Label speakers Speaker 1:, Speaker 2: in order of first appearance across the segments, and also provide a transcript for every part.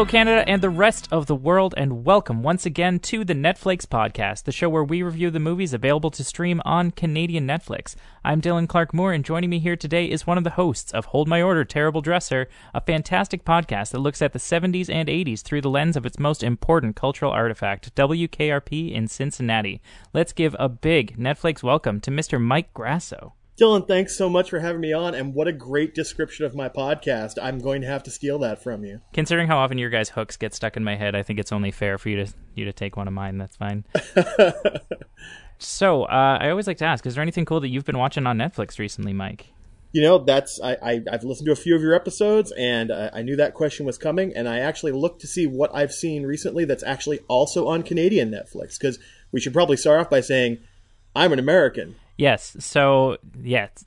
Speaker 1: Hello, Canada and the rest of the world, and welcome once again to the NetFlakes Podcast, the show where we review the movies available to stream on Canadian Netflix. I'm Dylan Clark Moore, and joining me here today is one of the hosts of Hold My Order, Terrible Dresser, a fantastic podcast that looks at the 70s and 80s through the lens of its most important cultural artifact, WKRP in Cincinnati. Let's give a big NetFlakes welcome to Mr. Mike Grasso.
Speaker 2: Dylan, thanks so much for having me on, and what a great description of my podcast. I'm going to have to steal that from you.
Speaker 1: Considering how often your guys' hooks get stuck in my head, I think it's only fair for you to you to take one of mine. That's fine. so, uh, I always like to ask: Is there anything cool that you've been watching on Netflix recently, Mike?
Speaker 2: You know, that's I, I have listened to a few of your episodes, and I, I knew that question was coming, and I actually looked to see what I've seen recently that's actually also on Canadian Netflix. Because we should probably start off by saying I'm an American.
Speaker 1: Yes. So yes.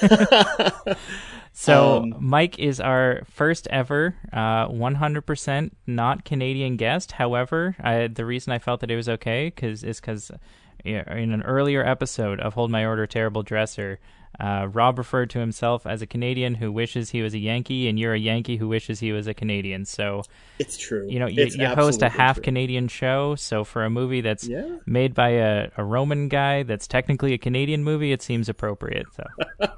Speaker 1: so um, Mike is our first ever uh, 100% not Canadian guest. However, I, the reason I felt that it was okay cause, is because in an earlier episode of Hold My Order, Terrible Dresser, uh, Rob referred to himself as a Canadian who wishes he was a Yankee, and you're a Yankee who wishes he was a Canadian. So
Speaker 2: it's true.
Speaker 1: You know, you, you host a half true. Canadian show. So for a movie that's yeah. made by a, a Roman guy that's technically a Canadian movie, it seems appropriate. So,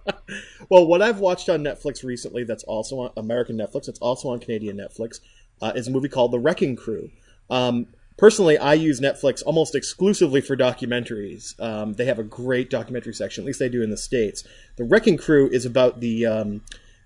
Speaker 2: well, what I've watched on Netflix recently, that's also on American Netflix, it's also on Canadian Netflix, uh, is a movie called The Wrecking Crew. Um, personally, I use Netflix almost exclusively for documentaries. Um, they have a great documentary section, at least they do in the States. The Wrecking Crew is about the um,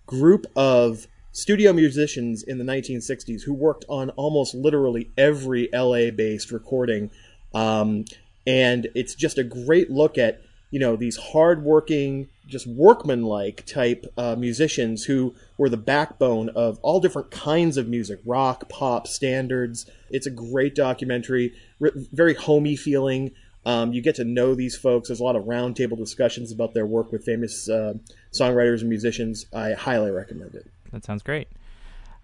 Speaker 2: group of studio musicians in the 1960s who worked on almost literally every LA based recording. Um, and it's just a great look at, you know, these hardworking, just workmanlike type uh, musicians who were the backbone of all different kinds of music rock, pop, standards. It's a great documentary, very homey feeling. Um, you get to know these folks. There's a lot of roundtable discussions about their work with famous uh, songwriters and musicians. I highly recommend it.
Speaker 1: That sounds great.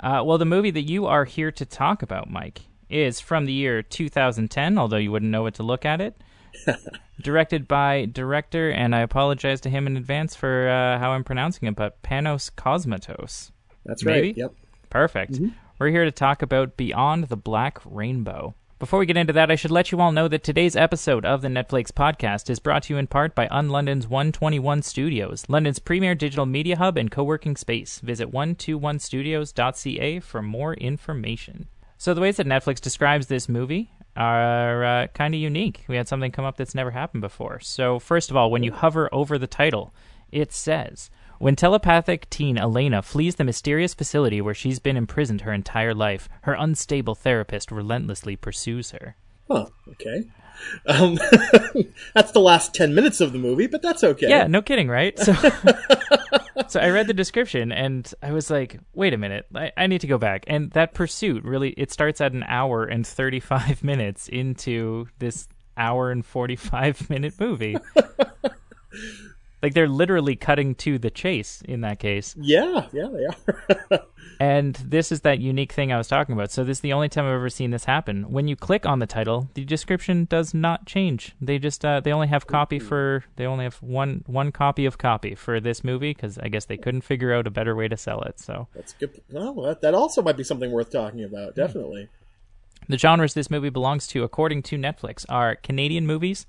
Speaker 1: Uh, well, the movie that you are here to talk about, Mike, is from the year 2010, although you wouldn't know what to look at it. Directed by director, and I apologize to him in advance for uh, how I'm pronouncing it, but Panos Cosmatos.
Speaker 2: That's
Speaker 1: Maybe?
Speaker 2: right. Yep.
Speaker 1: Perfect. Mm-hmm. We're here to talk about Beyond the Black Rainbow. Before we get into that, I should let you all know that today's episode of the NetFlakes podcast is brought to you in part by UnLondon's 121 Studios, London's premier digital media hub and co working space. Visit 121studios.ca for more information. So, the ways that Netflix describes this movie are uh, kind of unique. We had something come up that's never happened before. So, first of all, when you hover over the title, it says, when telepathic teen Elena flees the mysterious facility where she's been imprisoned her entire life, her unstable therapist relentlessly pursues her.
Speaker 2: Huh, okay. Um, that's the last 10 minutes of the movie, but that's okay.
Speaker 1: Yeah, no kidding, right? So, so I read the description and I was like, wait a minute, I, I need to go back. And that pursuit really, it starts at an hour and 35 minutes into this hour and 45 minute movie. Like they're literally cutting to the chase in that case.
Speaker 2: Yeah, yeah, they are.
Speaker 1: And this is that unique thing I was talking about. So this is the only time I've ever seen this happen. When you click on the title, the description does not change. They just uh, they only have copy for they only have one one copy of copy for this movie because I guess they couldn't figure out a better way to sell it. So
Speaker 2: that's good. Well, that, that also might be something worth talking about. Definitely.
Speaker 1: The genres this movie belongs to, according to Netflix, are Canadian movies,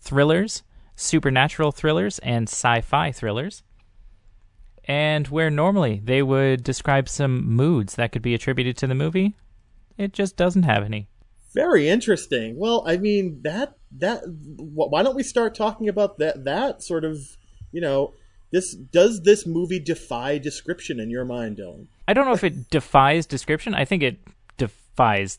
Speaker 1: thrillers, supernatural thrillers and sci fi thrillers. And where normally they would describe some moods that could be attributed to the movie, it just doesn't have any.
Speaker 2: Very interesting. Well, I mean that that why don't we start talking about that that sort of, you know, this does this movie defy description in your mind, Dylan?
Speaker 1: I don't know if it defies description. I think it defies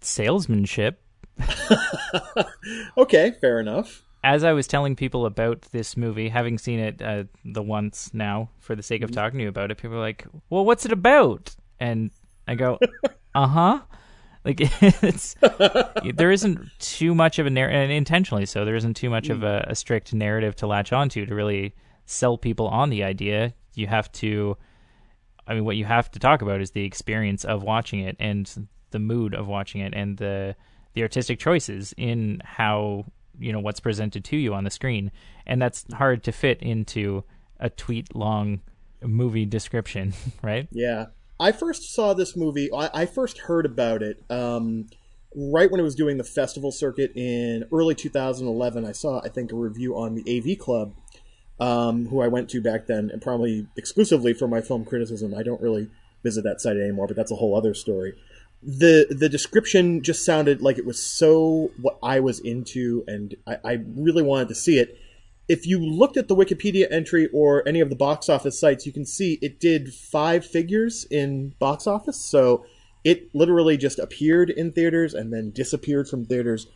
Speaker 1: salesmanship.
Speaker 2: okay, fair enough
Speaker 1: as I was telling people about this movie, having seen it uh, the once now for the sake of mm-hmm. talking to you about it, people are like, "Well, what's it about?" And I go, "Uh huh." Like it's there isn't too much of a narrative, and intentionally so. There isn't too much mm. of a, a strict narrative to latch onto to really sell people on the idea. You have to, I mean, what you have to talk about is the experience of watching it and the mood of watching it and the the artistic choices in how you know what's presented to you on the screen, and that's hard to fit into a tweet long movie description, right?
Speaker 2: Yeah. I first saw this movie. I, I first heard about it um, right when it was doing the festival circuit in early 2011. I saw, I think, a review on the AV Club, um, who I went to back then, and probably exclusively for my film criticism. I don't really visit that site anymore, but that's a whole other story. The the description just sounded like it was so what I was into, and I, I really wanted to see it if you looked at the Wikipedia entry or any of the box office sites, you can see it did five figures in box office. So it literally just appeared in theaters and then disappeared from theaters.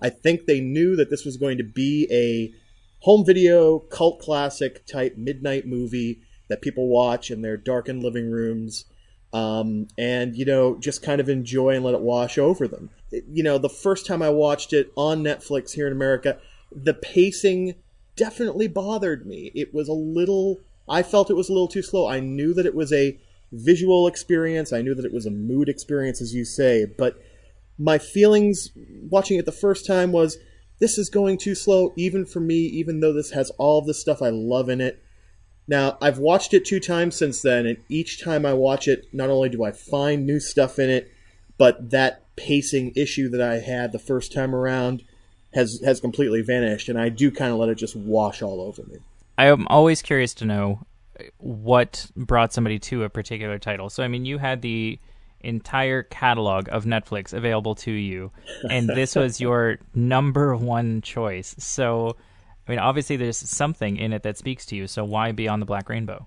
Speaker 2: I think they knew that this was going to be a home video cult classic type midnight movie that people watch in their darkened living rooms. Um, and you know just kind of enjoy and let it wash over them. You know, the first time I watched it on Netflix here in America, the pacing definitely bothered me. It was a little, I felt it was a little too slow. I knew that it was a visual experience, I knew that it was a mood experience, as you say, but my feelings watching it the first time was this is going too slow, even for me, even though this has all the stuff I love in it. Now, I've watched it two times since then, and each time I watch it, not only do I find new stuff in it, but that pacing issue that I had the first time around has has completely vanished, and I do kind of let it just wash all over me.
Speaker 1: I am always curious to know what brought somebody to a particular title. So, I mean, you had the entire catalog of Netflix available to you, and this was your number one choice. So, I mean, obviously, there's something in it that speaks to you. So, why Beyond the Black Rainbow?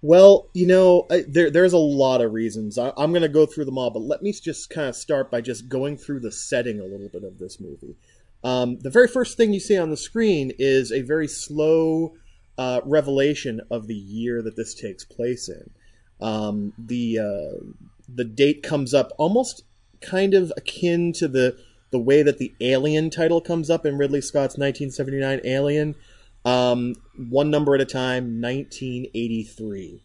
Speaker 2: Well, you know, I, there, there's a lot of reasons. I, am going to go through them all, but let me just kind of start by just going through the setting a little bit of this movie. Um, the very first thing you see on the screen is a very slow uh, revelation of the year that this takes place in. Um, the uh, the date comes up almost kind of akin to the the way that the Alien title comes up in Ridley Scott's 1979 Alien. Um, one number at a time, 1983,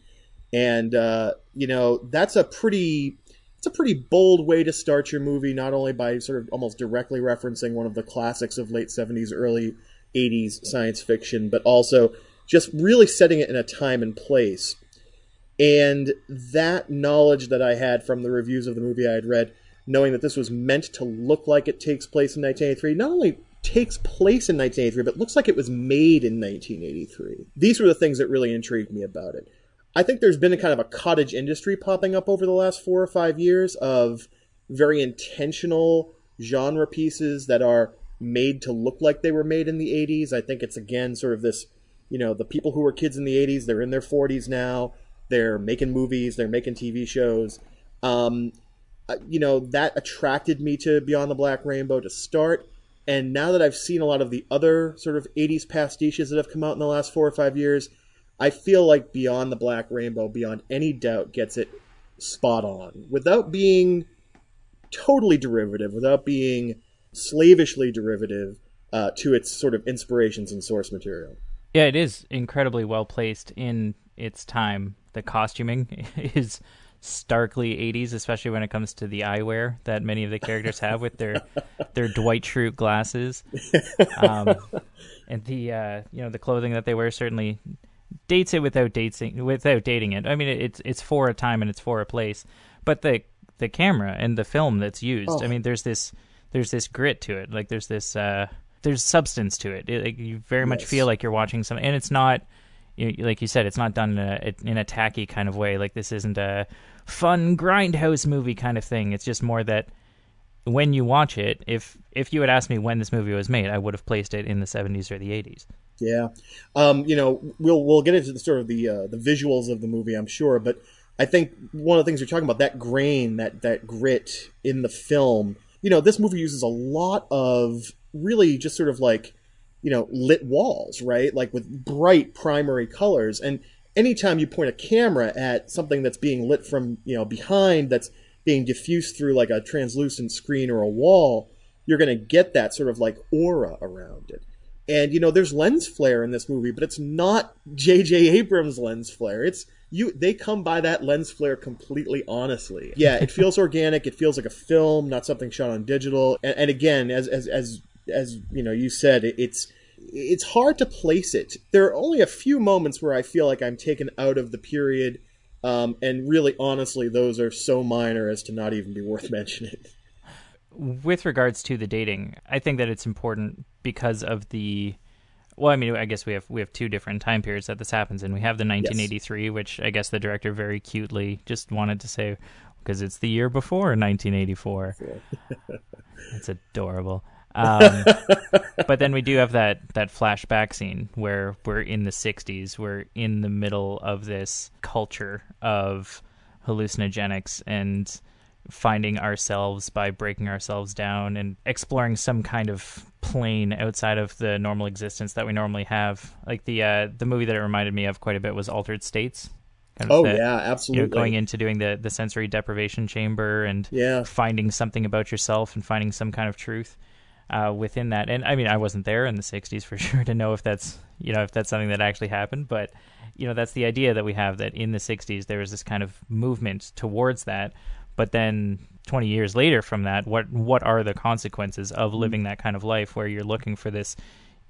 Speaker 2: and uh, you know that's a pretty it's a pretty bold way to start your movie, not only by sort of almost directly referencing one of the classics of late 70s, early 80s science fiction, but also just really setting it in a time and place. And that knowledge that I had from the reviews of the movie I had read, knowing that this was meant to look like it takes place in 1983, not only takes place in 1983, but looks like it was made in 1983. These were the things that really intrigued me about it. I think there's been a kind of a cottage industry popping up over the last four or five years of very intentional genre pieces that are made to look like they were made in the 80s. I think it's again sort of this, you know, the people who were kids in the 80s, they're in their 40s now. They're making movies, they're making TV shows. Um, you know, that attracted me to Beyond the Black Rainbow to start. And now that I've seen a lot of the other sort of 80s pastiches that have come out in the last four or five years, I feel like Beyond the Black Rainbow, beyond any doubt, gets it spot on without being totally derivative, without being slavishly derivative uh, to its sort of inspirations and source material.
Speaker 1: Yeah, it is incredibly well placed in its time. The costuming is starkly 80s, especially when it comes to the eyewear that many of the characters have with their their Dwight Schrute glasses, um, and the uh, you know the clothing that they wear certainly dates it without dating without dating it. I mean, it's it's for a time and it's for a place, but the the camera and the film that's used. Oh. I mean, there's this there's this grit to it. Like there's this uh, there's substance to it. it like, you very much feel like you're watching something, and it's not. You like you said, it's not done in a, in a tacky kind of way. Like this isn't a fun grindhouse movie kind of thing. It's just more that when you watch it, if if you had asked me when this movie was made, I would have placed it in the 70s or the 80s.
Speaker 2: Yeah, um, you know, we'll we'll get into the sort of the uh, the visuals of the movie, I'm sure, but I think one of the things you're talking about that grain, that that grit in the film. You know, this movie uses a lot of really just sort of like you know lit walls, right? Like with bright primary colors, and anytime you point a camera at something that's being lit from you know behind, that's being diffused through like a translucent screen or a wall, you're going to get that sort of like aura around it. And you know, there's lens flare in this movie, but it's not J.J. Abrams' lens flare. It's you. They come by that lens flare completely honestly. Yeah, it feels organic. It feels like a film, not something shot on digital. And, and again, as as as as you know, you said it, it's it's hard to place it. There are only a few moments where I feel like I'm taken out of the period Um, and really, honestly, those are so minor as to not even be worth mentioning.
Speaker 1: With regards to the dating, I think that it's important because of the. Well, I mean, I guess we have we have two different time periods that this happens in. We have the 1983, yes. which I guess the director very cutely just wanted to say because it's the year before 1984. it's adorable. Um, but then we do have that that flashback scene where we're in the 60s. We're in the middle of this culture of hallucinogenics and finding ourselves by breaking ourselves down and exploring some kind of plane outside of the normal existence that we normally have. Like the uh, the movie that it reminded me of quite a bit was Altered States.
Speaker 2: Kind of oh that, yeah, absolutely.
Speaker 1: You know, going into doing the the sensory deprivation chamber and
Speaker 2: yeah.
Speaker 1: finding something about yourself and finding some kind of truth uh, within that. And I mean, I wasn't there in the '60s for sure to know if that's you know if that's something that actually happened, but you know that's the idea that we have that in the '60s there was this kind of movement towards that. But then 20 years later from that, what what are the consequences of mm-hmm. living that kind of life where you're looking for this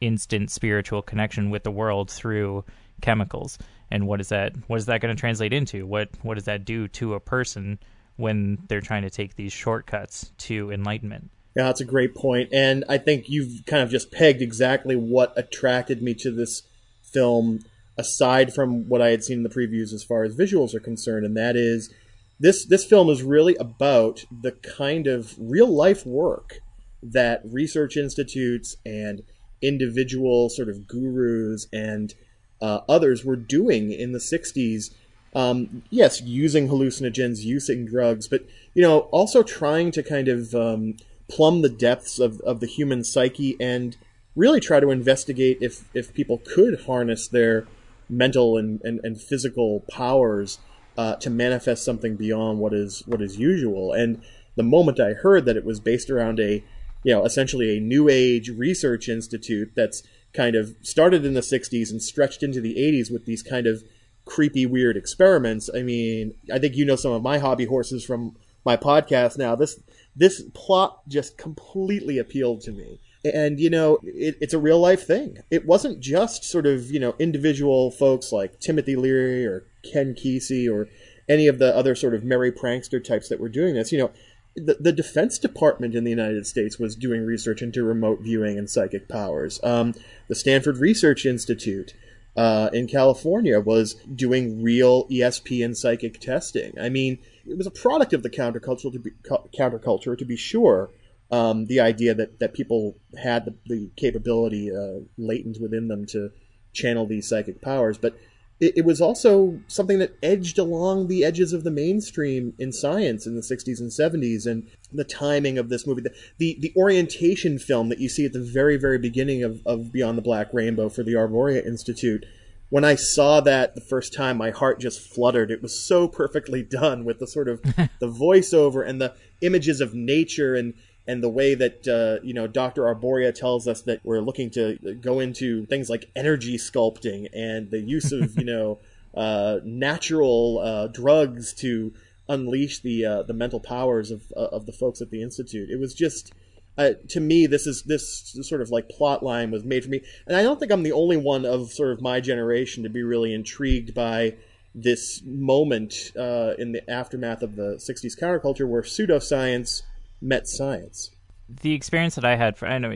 Speaker 1: instant spiritual connection with the world through chemicals? And what is that what is that going to translate into? What what does that do to a person when they're trying to take these shortcuts to enlightenment?
Speaker 2: Yeah, that's a great point. And I think you've kind of just pegged exactly what attracted me to this film, aside from what I had seen in the previews as far as visuals are concerned, and that is this this film is really about the kind of real life work that research institutes and individual sort of gurus and uh, others were doing in the 60s. Um, yes, using hallucinogens, using drugs, but you know, also trying to kind of um, plumb the depths of, of the human psyche and really try to investigate if, if people could harness their mental and, and, and physical powers uh, to manifest something beyond what is what is usual. And the moment I heard that it was based around a you know essentially a new age research institute that's kind of started in the 60s and stretched into the 80s with these kind of creepy weird experiments i mean i think you know some of my hobby horses from my podcast now this this plot just completely appealed to me. And, you know, it, it's a real life thing. It wasn't just sort of, you know, individual folks like Timothy Leary or Ken Kesey or any of the other sort of merry prankster types that were doing this. You know, the, the Defense Department in the United States was doing research into remote viewing and psychic powers. Um, the Stanford Research Institute uh, in California was doing real ESP and psychic testing. I mean, it was a product of the counterculture to be counterculture to be sure. Um, the idea that, that people had the, the capability uh, latent within them to channel these psychic powers, but it, it, was also something that edged along the edges of the mainstream in science in the 60s and 70s. And the timing of this movie, the, the, the orientation film that you see at the very, very beginning of, of Beyond the Black Rainbow for the Arboria Institute when I saw that the first time, my heart just fluttered. It was so perfectly done with the sort of the voiceover and the images of nature and and the way that uh, you know Dr. Arboria tells us that we're looking to go into things like energy sculpting and the use of you know uh, natural uh, drugs to unleash the uh, the mental powers of uh, of the folks at the institute. It was just uh, to me, this is this sort of like plot line was made for me, and I don't think I'm the only one of sort of my generation to be really intrigued by this moment uh, in the aftermath of the '60s counterculture where pseudoscience met science.
Speaker 1: The experience that I had, for, I know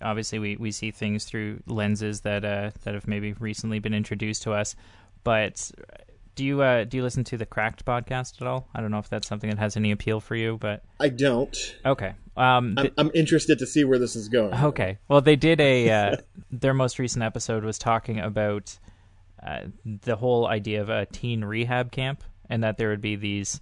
Speaker 1: obviously we, we see things through lenses that uh, that have maybe recently been introduced to us, but do you uh, do you listen to the Cracked podcast at all? I don't know if that's something that has any appeal for you, but
Speaker 2: I don't.
Speaker 1: Okay, um,
Speaker 2: I'm, I'm, interested to see where this is going.
Speaker 1: Okay, well, they did a uh, their most recent episode was talking about uh, the whole idea of a teen rehab camp, and that there would be these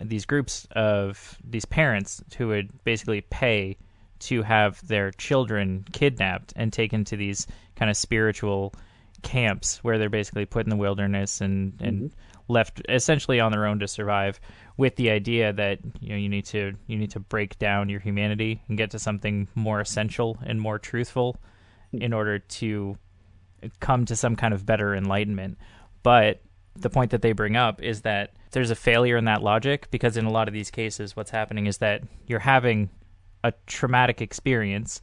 Speaker 1: these groups of these parents who would basically pay to have their children kidnapped and taken to these kind of spiritual camps where they're basically put in the wilderness and and mm-hmm. left essentially on their own to survive with the idea that you know you need to you need to break down your humanity and get to something more essential and more truthful in order to come to some kind of better enlightenment but the point that they bring up is that there's a failure in that logic because in a lot of these cases what's happening is that you're having a traumatic experience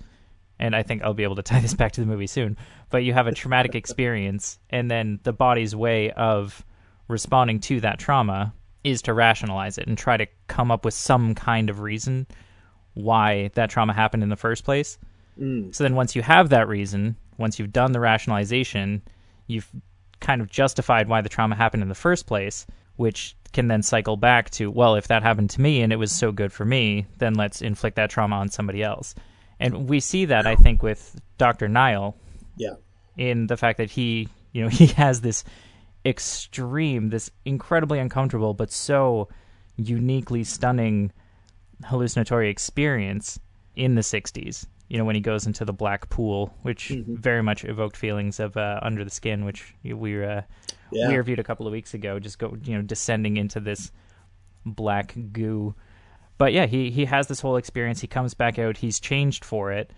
Speaker 1: and I think I'll be able to tie this back to the movie soon. But you have a traumatic experience, and then the body's way of responding to that trauma is to rationalize it and try to come up with some kind of reason why that trauma happened in the first place.
Speaker 2: Mm.
Speaker 1: So then once you have that reason, once you've done the rationalization, you've kind of justified why the trauma happened in the first place, which can then cycle back to, well, if that happened to me and it was so good for me, then let's inflict that trauma on somebody else. And we see that, I think, with Dr. Nile
Speaker 2: Yeah.
Speaker 1: in the fact that he, you know, he has this extreme, this incredibly uncomfortable, but so uniquely stunning hallucinatory experience in the 60s. You know, when he goes into the black pool, which very much evoked feelings of uh, Under the Skin, which we uh,
Speaker 2: Yeah.
Speaker 1: we reviewed a couple of weeks ago. Just go, you know, descending into this black goo. But yeah, he he has this whole experience. He comes back out. He's changed for it,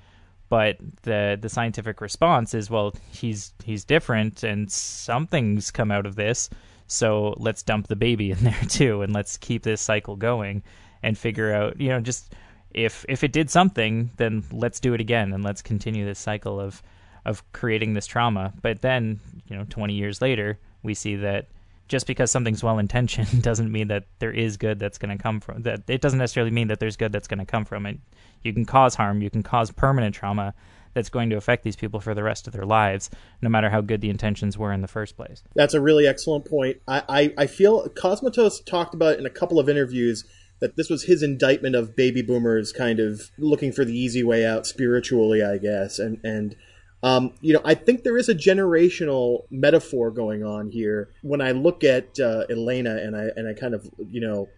Speaker 1: but the the scientific response is, well, he's he's different, and something's come out of this. So let's dump the baby in there too, and let's keep this cycle going, and figure out, you know, just if if it did something, then let's do it again, and let's continue this cycle of of creating this trauma. But then, you know, 20 years later, we see that just because something's well intentioned doesn't mean that there is good that's going to come from that. It doesn't necessarily mean that there's good that's going to come from it. You can cause harm, you can cause permanent trauma that's going to affect these people for the rest of their lives, no matter how good the intentions were in the first place.
Speaker 2: That's a really excellent point. I, I, I feel Cosmatos talked about in a couple of interviews that this was his indictment of baby boomers kind of looking for the easy way out spiritually, I guess. And, and um, you know, I think there is a generational metaphor going on here. When I look at uh, Elena and I, and I kind of, you know,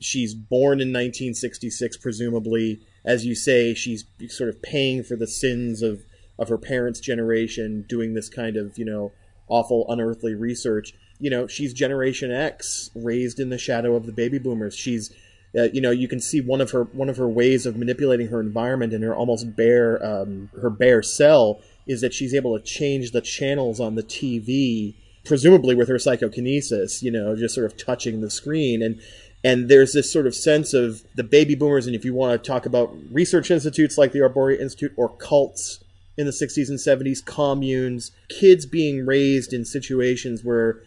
Speaker 2: she's born in 1966, presumably. As you say, she's sort of paying for the sins of, of her parents' generation, doing this kind of, you know, awful, unearthly research. You know, she's Generation X, raised in the shadow of the baby boomers. She's, uh, you know, you can see one of her one of her ways of manipulating her environment and her almost bare um, her bare cell is that she's able to change the channels on the TV, presumably with her psychokinesis. You know, just sort of touching the screen and and there's this sort of sense of the baby boomers, and if you want to talk about research institutes like the Arboria Institute or cults in the 60s and 70s, communes, kids being raised in situations where,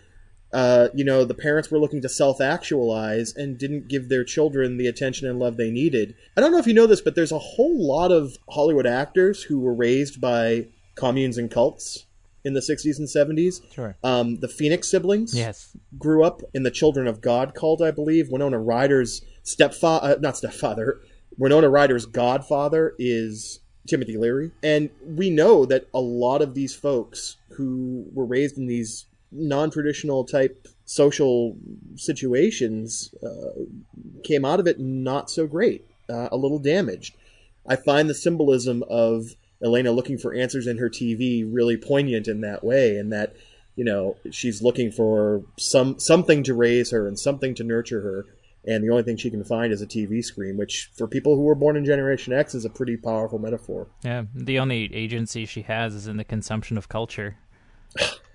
Speaker 2: uh, you know, the parents were looking to self actualize and didn't give their children the attention and love they needed. I don't know if you know this, but there's a whole lot of Hollywood actors who were raised by communes and cults in the 60s and 70s.
Speaker 1: Sure.
Speaker 2: Um, the Phoenix siblings
Speaker 1: Yes.
Speaker 2: grew up in the Children of God cult, I believe. Winona Ryder's stepfather, uh, not stepfather, Winona Ryder's godfather is Timothy Leary. And we know that a lot of these folks who were raised in these non traditional type social situations uh, came out of it not so great, uh, a little damaged. I find the symbolism of Elena looking for answers in her TV really poignant in that way, and that you know she's looking for some something to raise her and something to nurture her, and the only thing she can find is a TV screen, which for people who were born in Generation X is a pretty powerful metaphor.
Speaker 1: Yeah. The only agency she has is in the consumption of culture.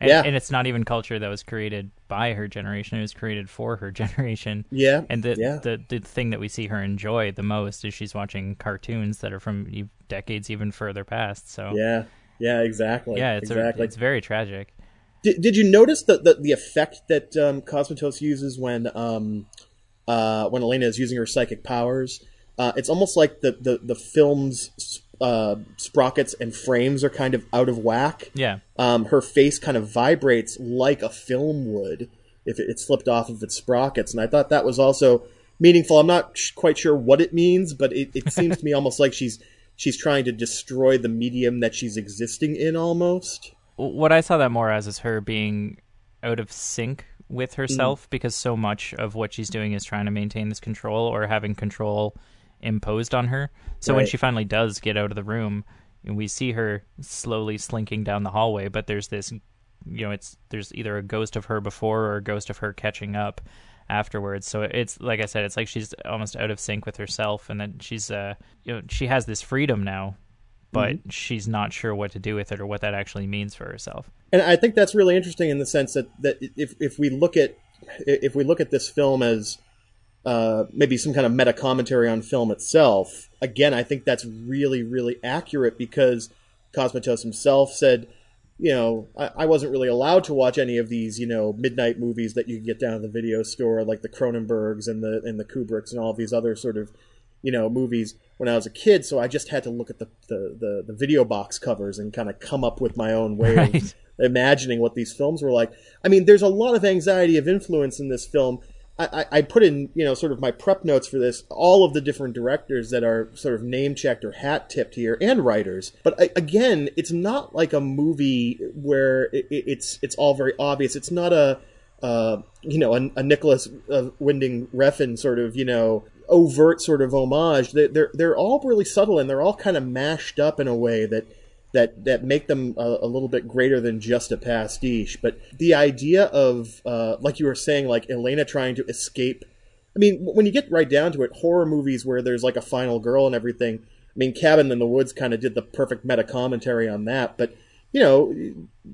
Speaker 1: And,
Speaker 2: Yeah.
Speaker 1: and it's not even culture that was created by her generation; it was created for her generation.
Speaker 2: Yeah,
Speaker 1: And the,
Speaker 2: yeah.
Speaker 1: the the thing that we see her enjoy the most is she's watching cartoons that are from decades even further past. So
Speaker 2: yeah, yeah, exactly.
Speaker 1: yeah, it's a, it's very tragic.
Speaker 2: Did, did you notice the, the, the effect that um, Cosmatos uses when um, uh, when Elena is using her psychic powers? Uh, it's almost like the, the, the film's uh, sprockets and frames are kind of out of whack.
Speaker 1: Yeah,
Speaker 2: Um, her face kind of vibrates like a film would if it, it slipped off of its sprockets. And I thought that was also meaningful. I'm not sh- quite sure what it means, but it, it seems to me almost like she's she's trying to destroy the medium that she's existing in almost.
Speaker 1: what I saw that more as is her being out of sync with herself because so much of what she's doing is trying to maintain this control or having control imposed on her. So when she finally does get out of the room, and we see her slowly slinking down the hallway, but there's this you know, it's there's either a ghost of her before or a ghost of her catching up afterwards. So it's like I said, it's like she's almost out of sync with herself and then she's uh you know, she has this freedom now, but she's not sure what to do with it or what that actually means for herself.
Speaker 2: and I think that's really interesting in the sense that, that if if we look at if we look at this film as uh, maybe some kind of meta commentary on film itself, again, I think that's really really accurate because Cosmatos himself said you know, I, I wasn't really allowed to watch any of these, you know, midnight movies that you can get down at the video store, like the Cronenbergs and the and the Kubricks and all these other sort of, you know, movies when I was a kid. So I just had to look at the the, the, the video box covers and kind of come up with my own way
Speaker 1: Right.
Speaker 2: of imagining what these films were like. I mean, there's a lot of anxiety of influence in this film. I, I, put in, you know, sort of my prep notes for this, all of the different directors that are sort of name checked or hat tipped here, and writers. But I, again, it's not like a movie where it- it's it's all very obvious. It's not a, uh, you know, a, a Nicolas uh, Winding Refn sort of, you know, overt sort of homage. They're, they're they're all really subtle and they're all kind of mashed up in a way that that that make them a, a little bit greater than just a pastiche. But the idea of, uh, like you were saying, like Elena trying to escape. I mean, when you get right down to it, horror movies where there's like a final girl and everything. I mean, Cabin in the Woods kind of did the perfect meta commentary on that. But you know,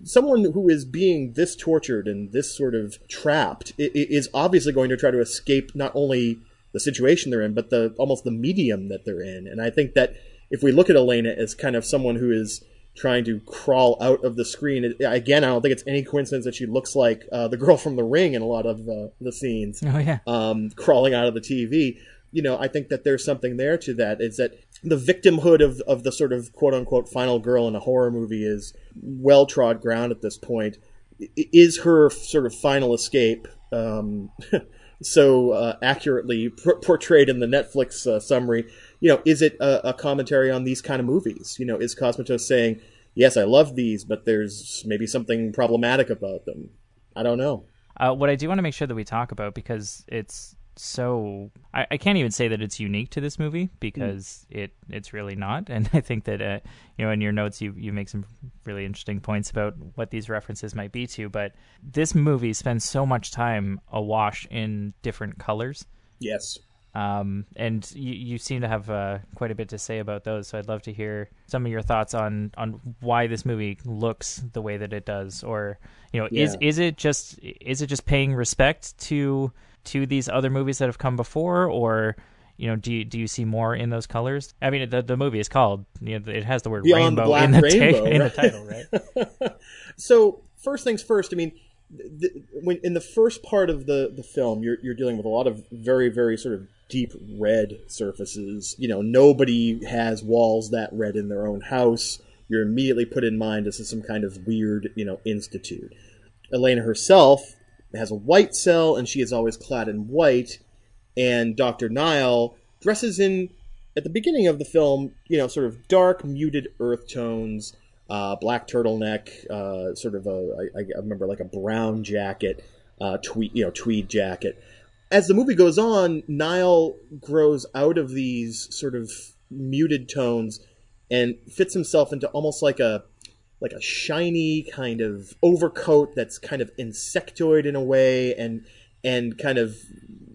Speaker 2: someone who is being this tortured and this sort of trapped is obviously going to try to escape not only the situation they're in, but the almost the medium that they're in. And I think that if we look at Elena as kind of someone who is trying to crawl out of the screen, again, I don't think it's any coincidence that she looks like uh, the girl from The Ring in a lot of uh, the scenes
Speaker 1: Oh yeah.
Speaker 2: um, crawling out of the TV. You know, I think that there's something there to that. Is that the victimhood of, of the sort of quote unquote final girl in a horror movie is well trod ground at this point. Is her sort of final escape um, so uh, accurately por- portrayed in the Netflix uh, summary? You know, is it a, a commentary on these kind of movies? You know, is Cosmatos saying, "Yes, I love these, but there's maybe something problematic about them"? I don't know.
Speaker 1: Uh, what I do want to make sure that we talk about because it's so I, I can't even say that it's unique to this movie because it it's really not and I think that uh, you know in your notes you you make some really interesting points about what these references might be to but this movie spends so much time awash in different colors
Speaker 2: Yes.
Speaker 1: Um, and you, you seem to have uh, quite a bit to say about those. So I'd love to hear some of your thoughts on on why this movie looks the way that it does, or you know, is
Speaker 2: Yeah.
Speaker 1: is it just is it just paying respect to to these other movies that have come before, or you know, do you, do you see more in those colors? I mean, the the movie is called you know, it has the word
Speaker 2: Beyond
Speaker 1: rainbow in the
Speaker 2: Rainbow,
Speaker 1: in the title, right?
Speaker 2: so first things first. I mean, the, when in the first part of the the film, you're you're dealing with a lot of very very sort of deep red surfaces. You know, nobody has walls that red in their own house. You're immediately put in mind this is some kind of weird, you know, institute. Elena herself has a white cell, and she is always clad in white. And Dr. Nile dresses in, at the beginning of the film, you know, sort of dark, muted earth tones, uh, black turtleneck, uh, sort of a, I, I remember like a brown jacket, uh, tweed, you know, tweed jacket. As the movie goes on, Nile grows out of these sort of muted tones and fits himself into almost like a like a shiny kind of overcoat that's kind of insectoid in a way and and kind of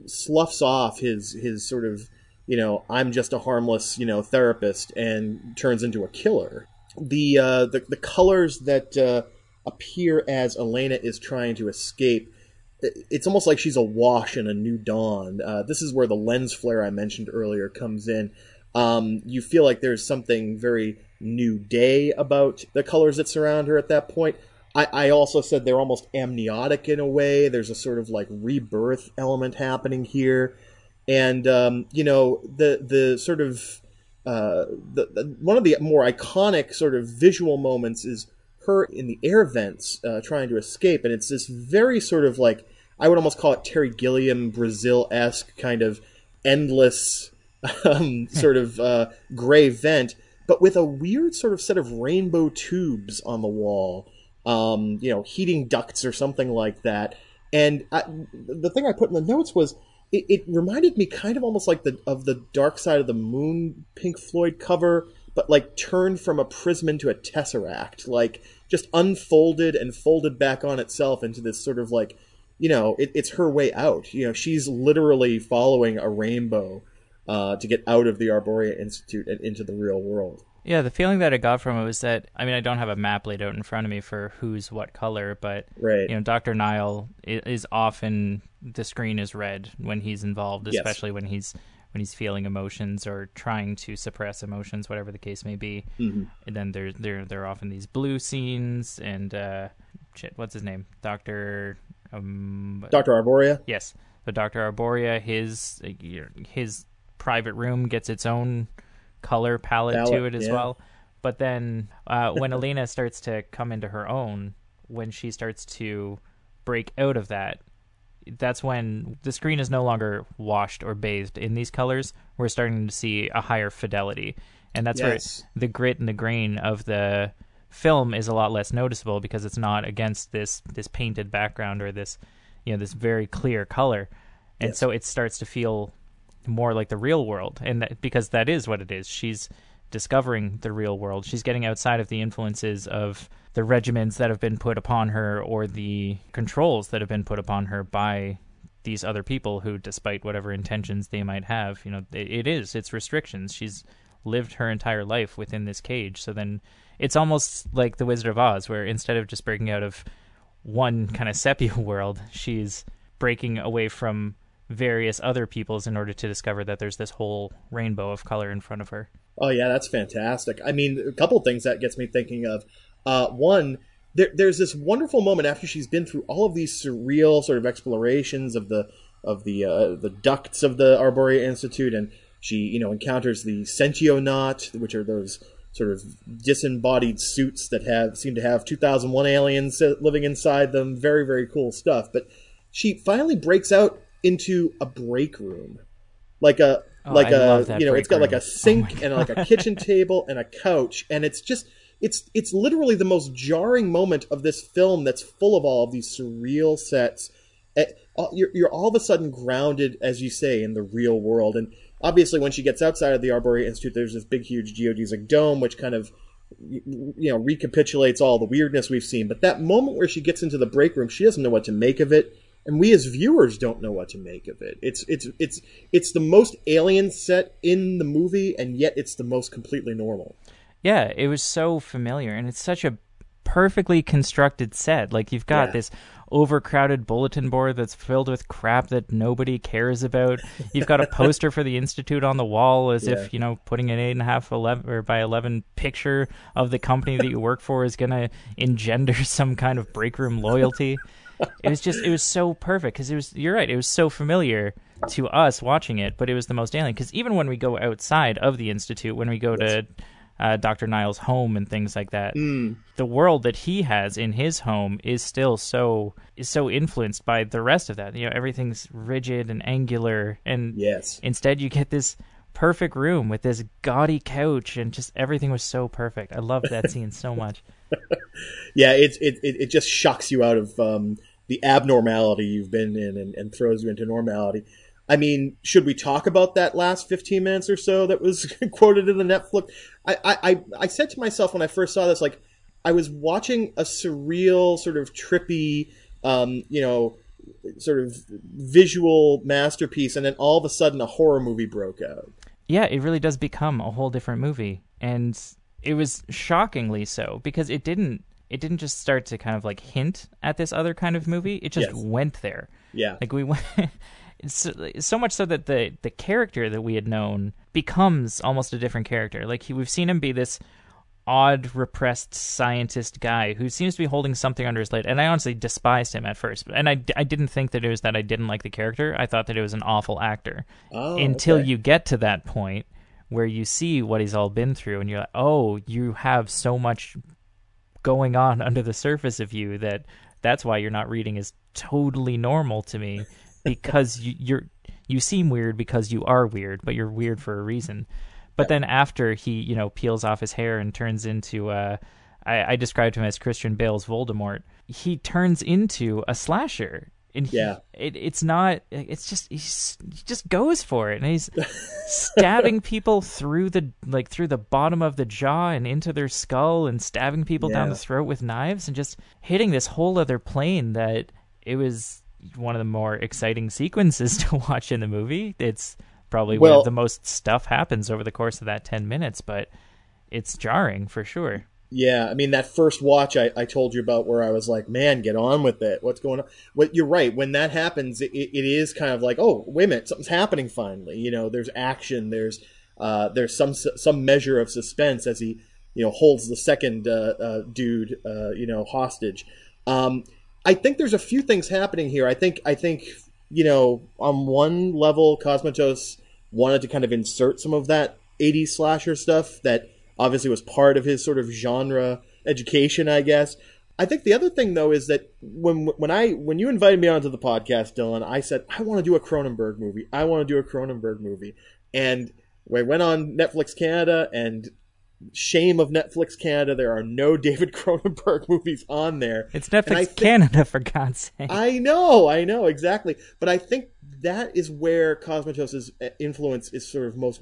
Speaker 2: sloughs off his his sort of you know I'm just a harmless you know therapist and turns into a killer. The uh, the the colors that uh, appear as Elena is trying to escape. It's almost like she's awash in a new dawn. Uh, this is where the lens flare I mentioned earlier comes in. Um, you feel like there's something very new day about the colors that surround her at that point. I, I also said they're almost amniotic in a way. There's a sort of like rebirth element happening here, and um, you know the the sort of uh, the, the one of the more iconic sort of visual moments is her in the air vents uh, trying to escape, and it's this very sort of like I would almost call it Terry Gilliam Brazil esque kind of endless um, sort of uh, gray vent, but with a weird sort of set of rainbow tubes on the wall, um, you know, heating ducts or something like that. And I, the thing I put in the notes was it, it reminded me kind of almost like the of the Dark Side of the Moon Pink Floyd cover, but like turned from a prism into a tesseract, like just unfolded and folded back on itself into this sort of like, you know, it, it's her way out. You know, she's literally following a rainbow uh, to get out of the Arboria Institute and into the real world.
Speaker 1: Yeah, the feeling that I got from it was that I mean I don't have a map laid out in front of me for who's what color, but
Speaker 2: Right.
Speaker 1: you know Dr. Nile is often the screen is red when he's involved,
Speaker 2: Yes.
Speaker 1: especially when he's when he's feeling emotions or trying to suppress emotions, whatever the case may be.
Speaker 2: Mm-hmm.
Speaker 1: And then there there there are often these blue scenes and uh, shit, what's his name, Doctor. Um,
Speaker 2: Dr. Arboria?
Speaker 1: Yes, the Doctor Arboria. His his private room gets its own color palette,
Speaker 2: Palette,
Speaker 1: to it as
Speaker 2: yeah.
Speaker 1: well. But then uh, when Elena starts to come into her own, when she starts to break out of that, that's when the screen is no longer washed or bathed in these colors. We're starting to see a higher fidelity, and that's
Speaker 2: Yes.
Speaker 1: where the grit and the grain of the film is a lot less noticeable because it's not against this this painted background or this you know this very clear color, and
Speaker 2: Yes.
Speaker 1: so it starts to feel more like the real world, and that, because that is what it is. She's discovering the real world. She's getting outside of the influences of the regimens that have been put upon her or the controls that have been put upon her by these other people who despite whatever intentions they might have you know it, it is it's restrictions. She's lived her entire life within this cage. So then it's almost like the wizard of oz where instead of just breaking out of one kind of sepia world she's breaking away from various other peoples in order to discover that there's this whole rainbow of color in front of her
Speaker 2: Oh yeah, that's fantastic. I mean, a couple things that gets me thinking of. Uh, one, there, there's this wonderful moment after she's been through all of these surreal sort of explorations of the of the uh, the ducts of the Arboria Institute, and she you know encounters the Sentionaut, which are those sort of disembodied suits that have seem to have 2001 aliens living inside them. Very very cool stuff. But she finally breaks out into a break room, like a
Speaker 1: Oh,
Speaker 2: like
Speaker 1: I
Speaker 2: a you know it's got like a sink
Speaker 1: Oh
Speaker 2: and like a kitchen table and a couch and it's just it's it's literally the most jarring moment of this film that's full of all of these surreal sets. Eh, all- you're, you're all of a sudden grounded as you say in the real world and obviously when she gets outside of the arboria institute there's this big huge geodesic dome which kind of you know recapitulates all the weirdness we've seen but that moment where she gets into the break room she doesn't know what to make of it and we as viewers don't know what to make of it it's it's it's it's the most alien set in the movie and yet it's the most completely normal
Speaker 1: Yeah, it was so familiar, and it's such a perfectly constructed set. Like you've got
Speaker 2: Yeah.
Speaker 1: this overcrowded bulletin board that's filled with crap that nobody cares about. You've got a poster for the institute on the wall, as
Speaker 2: Yeah.
Speaker 1: if you know putting an eight and a half eleven or by eleven picture of the company that you work for is going to engender some kind of break room loyalty. It was just it was so perfect because it was you're right it was so familiar to us watching it, but it was the most alien because even when we go outside of the institute, when we go to uh, Dr. Niles' home and things like that. The world that he has in his home is still so is so influenced by the rest of that. You know, everything's rigid and angular, and
Speaker 2: yes
Speaker 1: instead you get this perfect room with this gaudy couch, and just everything was so perfect. I loved that scene so much.
Speaker 2: yeah it's it, it, it just shocks you out of um, the abnormality you've been in and, and throws you into normality. I mean should we talk about that last 15 minutes or so that was quoted in the netflix? I, I I- said to myself when i first saw this like i was watching a surreal sort of trippy um, you know sort of visual masterpiece and then all of a sudden a horror movie broke out.
Speaker 1: Yeah, it really does become a whole different movie, and it was shockingly so because it didn't. It didn't just start to kind of like hint at this other kind of movie. It just
Speaker 2: Yes.
Speaker 1: went there.
Speaker 2: yeah
Speaker 1: Like we went so, so much so that the the character that we had known becomes almost a different character. Like he, we've seen him be this odd, repressed scientist guy who seems to be holding something under his lid. And I honestly despised him at first, and I, I didn't think that it was that I didn't like the character. I thought that it was an awful actor
Speaker 2: oh,
Speaker 1: until
Speaker 2: okay.
Speaker 1: you get to that point where you see what he's all been through, and you're like, oh, you have so much going on under the surface of you that that's why you're not reading is totally normal to me because you, you're you seem weird because you are weird, but you're weird for a reason. But then after he, you know, peels off his hair and turns into, uh, I, I described him as Christian Bale's Voldemort. He turns into a slasher, and he,
Speaker 2: Yeah.
Speaker 1: it, it's not. It's just he's, he just goes for it, and he's stabbing people through the like through the bottom of the jaw and into their skull, and stabbing people down the throat with knives, and just hitting this whole other plane that it was one of the more exciting sequences to watch in the movie. It's probably where
Speaker 2: Well-
Speaker 1: the most stuff happens over the course of that 10 minutes, but it's jarring for sure.
Speaker 2: Yeah, I mean that first watch I, I told you about where I was like, man, get on with it. What's going on? What you're right. When that happens, it, it is kind of like, oh, wait a minute, something's happening finally. You know, there's action. There's uh, there's some some measure of suspense as he you know holds the second uh, uh, dude uh, you know hostage. Um, I think there's a few things happening here. I think I think you know on one level, Cosmatos wanted to kind of insert some of that 80s slasher stuff that obviously was part of his sort of genre education, I guess. I think the other thing though is that when when I when you invited me onto the podcast, Dylan, I said I want to do a Cronenberg movie. I want to do a Cronenberg movie, and we went on Netflix Canada, and shame of Netflix Canada, there are no David Cronenberg movies on there.
Speaker 1: It's Netflix think, Canada, for God's sake.
Speaker 2: I know, I know exactly, but I think that is where Cosmatos' influence is sort of most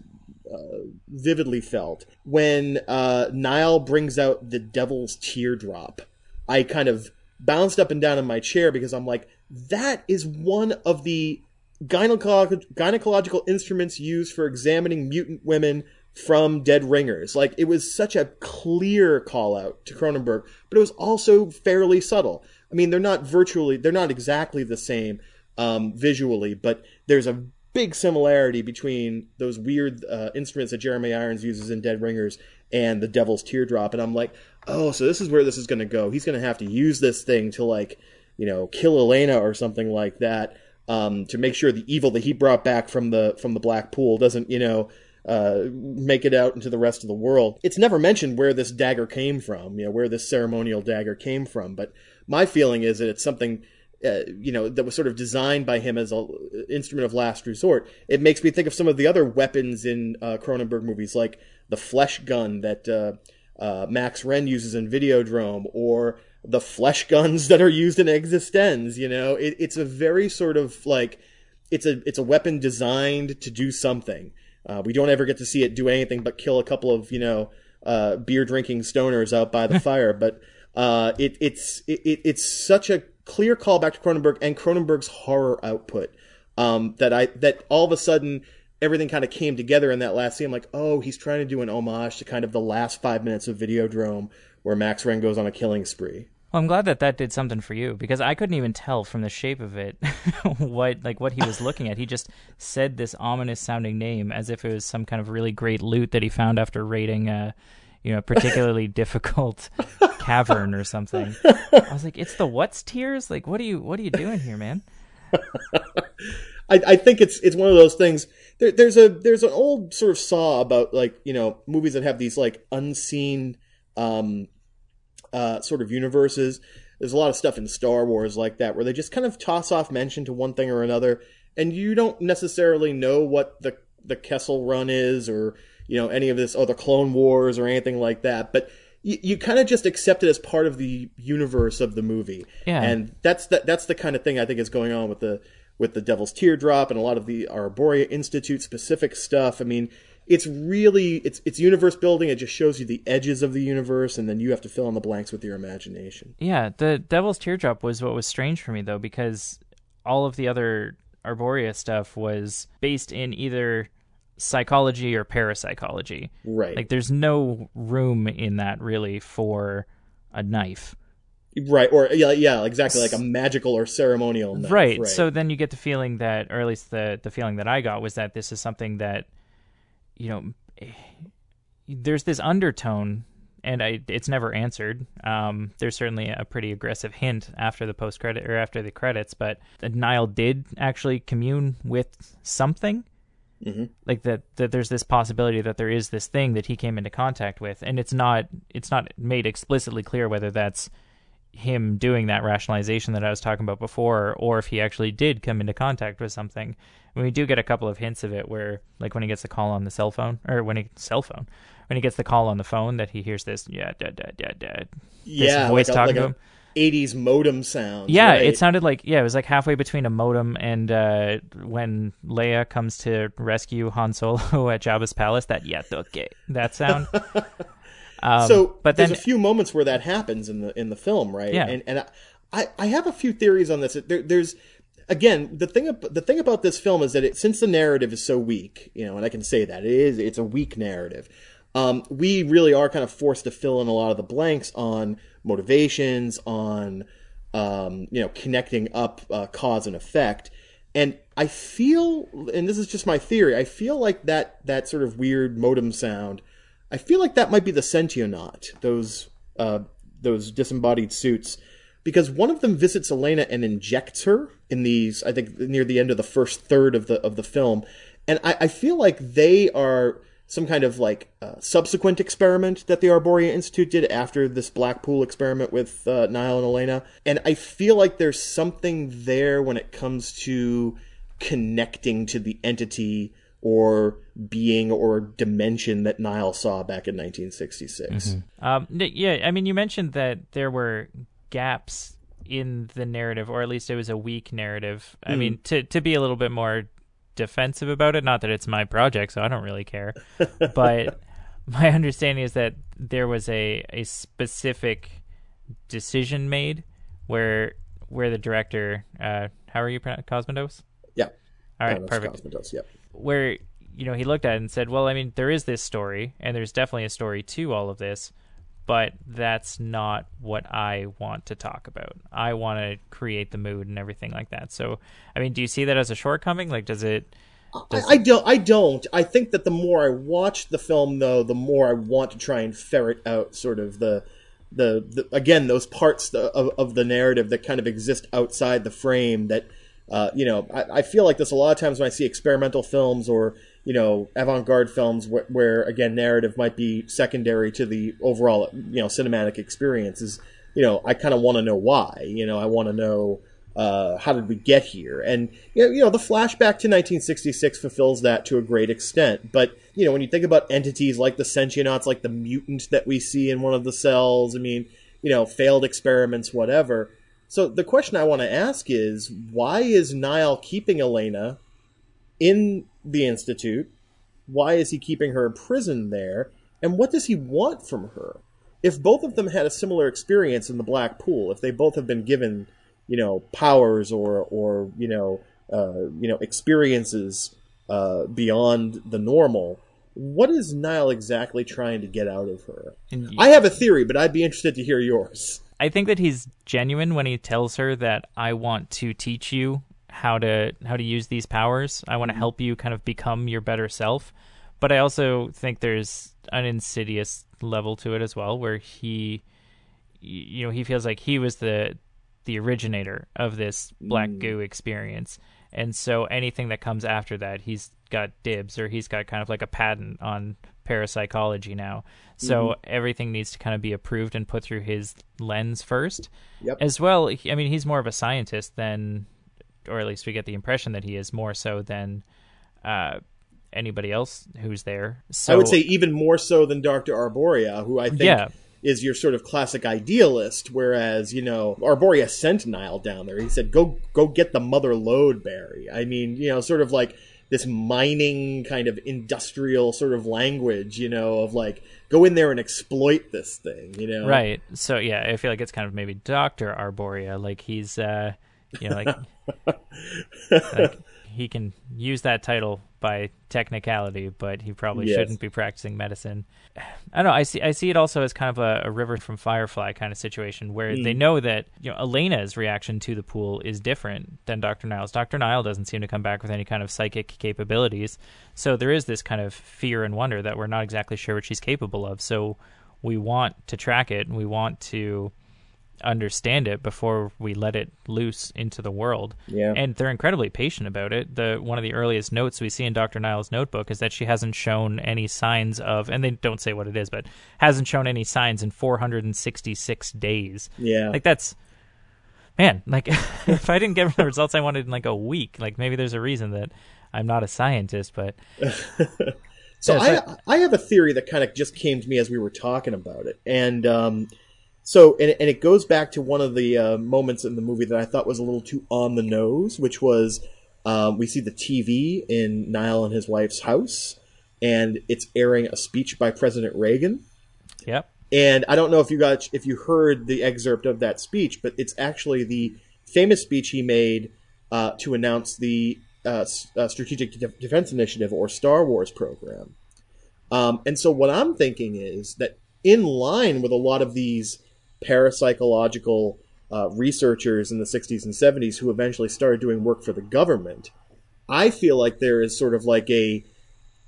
Speaker 2: vividly felt when uh, Nyle brings out the devil's teardrop. I kind of bounced up and down in my chair because I'm like, that is one of the gynecological, gynecological instruments used for examining mutant women from dead ringers. Like it was such a clear call out to Cronenberg, but it was also fairly subtle. I mean, they're not virtually, they're not exactly the same um, visually, but there's a big similarity between those weird uh, instruments that Jeremy Irons uses in Dead Ringers and the Devil's Teardrop. And I'm like, oh, so this is where this is going to go. He's going to have to use this thing to like, you know, kill Elena or something like that um, to make sure the evil that he brought back from the from the Black Pool doesn't, you know. Uh, make it out into the rest of the world. It's never mentioned where this dagger came from, you know, where this ceremonial dagger came from. But my feeling is that it's something uh, you know, that was sort of designed by him as an instrument of last resort. It makes me think of some of the other weapons in uh, Cronenberg movies, like the flesh gun that uh, uh Max Renn uses in Videodrome, or the flesh guns that are used in eXistenZ. You know, it, it's a very sort of like it's a it's a weapon designed to do something. Uh, we don't ever get to see it do anything but kill a couple of you know beer drinking stoners out by the fire, but. it, it's it, it's such a clear callback to Cronenberg and Cronenberg's horror output. Um, that I that all of a sudden everything kind of came together in that last scene. I'm like, oh, he's trying to do an homage to kind of the last five minutes of Videodrome where Max Renn goes on a killing spree.
Speaker 1: Well, I'm glad that that did something for you because I couldn't even tell from the shape of it what like what he was looking at. He just said this ominous sounding name as if it was some kind of really great loot that he found after raiding uh, you know, particularly difficult cavern or something. I was like, it's the what's tears? Like, what are you, what are you doing here, man?
Speaker 2: I, I think it's it's one of those things. There, there's a there's an old sort of saw about like you know movies that have these like unseen um, uh, sort of universes. There's a lot of stuff in Star Wars like that where they just kind of toss off mention to one thing or another, and you don't necessarily know what the the Kessel Run is or you know any of this other Clone Wars or anything like that, but you, you kind of just accept it as part of the universe of the movie.
Speaker 1: Yeah.
Speaker 2: And that's the, that's the kind of thing I think is going on with the with the Devil's Teardrop and a lot of the Arboria Institute specific stuff. I mean, it's really it's it's universe building. It just shows you the edges of the universe, and then you have to fill in the blanks with your imagination.
Speaker 1: Yeah, the Devil's Teardrop was what was strange for me though, because all of the other Arboria stuff was based in either psychology or parapsychology.
Speaker 2: Right.
Speaker 1: Like there's no room in that really for a knife.
Speaker 2: Right, or yeah, yeah, exactly, like a magical or ceremonial knife.
Speaker 1: Right. right. So then you get the feeling that, or at least the the feeling that I got was that this is something that, you know, there's this undertone, and I, it's never answered. Um, there's certainly a pretty aggressive hint after the post credit or after the credits, but Nyle did actually commune with something
Speaker 2: Mm-hmm.
Speaker 1: Like that, that there's this possibility that there is this thing that he came into contact with, and it's not it's not made explicitly clear whether that's him doing that rationalization that I was talking about before, or if he actually did come into contact with something. And we do get a couple of hints of it, where like when he gets the call on the cell phone, or when he cell phone, when he gets the call on the phone, that he hears this, yeah, dad, dad, dad, dad,
Speaker 2: yeah,
Speaker 1: voice
Speaker 2: like
Speaker 1: talking
Speaker 2: a,
Speaker 1: to
Speaker 2: like
Speaker 1: him.
Speaker 2: 80s modem sound.
Speaker 1: Yeah,
Speaker 2: right?
Speaker 1: it sounded like yeah, it was like halfway between a modem and uh, when Leia comes to rescue Han Solo at Jabba's palace. That yeah, okay, that sound.
Speaker 2: um, so, but then, there's a few moments where that happens in the in the film, right?
Speaker 1: Yeah,
Speaker 2: and and I I have a few theories on this. There, there's again the thing the thing about this film is that it, since the narrative is so weak, you know, and I can say that it is it's a weak narrative. um, we really are kind of forced to fill in a lot of the blanks on motivations, on um, you know connecting up uh, cause and effect. And I feel, and this is just my theory, I feel like that that sort of weird modem sound. I feel like that might be the Sentionaut, those uh, those disembodied suits, because one of them visits Elena and injects her in these. I think near the end of the first third of the of the film, and I, I feel like they are some kind of like uh, subsequent experiment that the Arboria Institute did after this Blackpool experiment with uh, Nyle and Elena. And I feel like there's something there when it comes to connecting to the entity or being or dimension that Nyle saw back in 1966.
Speaker 1: Mm-hmm. Um, yeah, I mean, you mentioned that there were gaps in the narrative, or at least it was a weak narrative. I mm. mean, to to be a little bit more defensive about it. Not that it's my project, so I don't really care. but my understanding is that there was a a specific decision made where where the director, uh, how are you pronouncing Cosmatos?
Speaker 2: Yeah.
Speaker 1: All right, perfect.
Speaker 2: Cosmatos, yep.
Speaker 1: Where you know he looked at it and said, "Well, I mean, there is this story, and there's definitely a story to all of this." But that's not what I want to talk about. I want to create the mood and everything like that. So, I mean, do you see that as a shortcoming? Like, does it?
Speaker 2: Does... I, I, don't. I don't. I think that the more I watch the film, though, the more I want to try and ferret out sort of the, the, the again those parts of, of the narrative that kind of exist outside the frame. That, uh, you know, I, I feel like this a lot of times when I see experimental films or you know avant-garde films where, where, again narrative might be secondary to the overall you know cinematic experience is you know i kind of want to know why you know i want to know uh, how did we get here? And you know the flashback to 1966 fulfills that to a great extent. But you know when you think about entities like the sentionauts like the mutant that we see in one of the cells i mean you know failed experiments whatever. So the question i want to ask is why is nyle keeping elena in the Institute? Why is he keeping her imprisoned there? And what does he want from her? If both of them had a similar experience in the Black Pool, if they both have been given, you know, powers or or you know, uh, you know, experiences uh, beyond the normal, what is Nyle exactly trying to get out of her? Indeed. I have a theory, but I'd be interested to hear yours.
Speaker 1: I think that he's genuine when he tells her that I want to teach you how to how to use these powers. I want to mm-hmm. help you kind of become your better self. But I also think there's an insidious level to it as well, where he, you know, he feels like he was the the originator of this black mm. goo experience, and so anything that comes after that, he's got dibs or he's got kind of like a patent on parapsychology now. So mm-hmm. everything needs to kind of be approved and put through his lens first.
Speaker 2: Yep.
Speaker 1: As well, I mean, he's more of a scientist than or at least we get the impression that he is more so than uh, anybody else who's there. So
Speaker 2: I would say even more so than Doctor Arboria, who I think yeah. is your sort of classic idealist. Whereas you know Arboria sent Nyle down there. He said, "Go go get the mother lode, Barry." I mean, you know, sort of like this mining kind of industrial sort of language, you know, of like go in there and exploit this thing, you know.
Speaker 1: Right. So yeah, I feel like it's kind of maybe Doctor Arboria, like he's uh you know, like, like he can use that title by technicality, but he probably yes. shouldn't be practicing medicine. I don't know. I see. I see it also as kind of a, a river from Firefly kind of situation where mm. they know that you know Elena's reaction to the pool is different than Doctor Nyle's. Doctor Nyle doesn't seem to come back with any kind of psychic capabilities, so there is this kind of fear and wonder that we're not exactly sure what she's capable of. So we want to track it, and we want to understand it before we let it loose into the world.
Speaker 2: Yeah.
Speaker 1: And they're incredibly patient about it. The one of the earliest notes we see in Dr. Niles' notebook is that she hasn't shown any signs of and they don't say what it is, but hasn't shown any signs in 466 days.
Speaker 2: Yeah.
Speaker 1: Like that's man, like if I didn't get the results I wanted in like a week, like maybe there's a reason that I'm not a scientist, but
Speaker 2: So I I have a theory that kind of just came to me as we were talking about it. And um so, and, and it goes back to one of the uh, moments in the movie that I thought was a little too on the nose, which was um, we see the TV in Nyle and his wife's house, and it's airing a speech by President Reagan.
Speaker 1: Yep.
Speaker 2: And I don't know if you got if you heard the excerpt of that speech, but it's actually the famous speech he made uh, to announce the uh, uh Strategic Defense Initiative or Star Wars program. Um, and so what I'm thinking is that in line with a lot of these parapsychological uh, researchers in the 60s and 70s who eventually started doing work for the government, I feel like there is sort of like a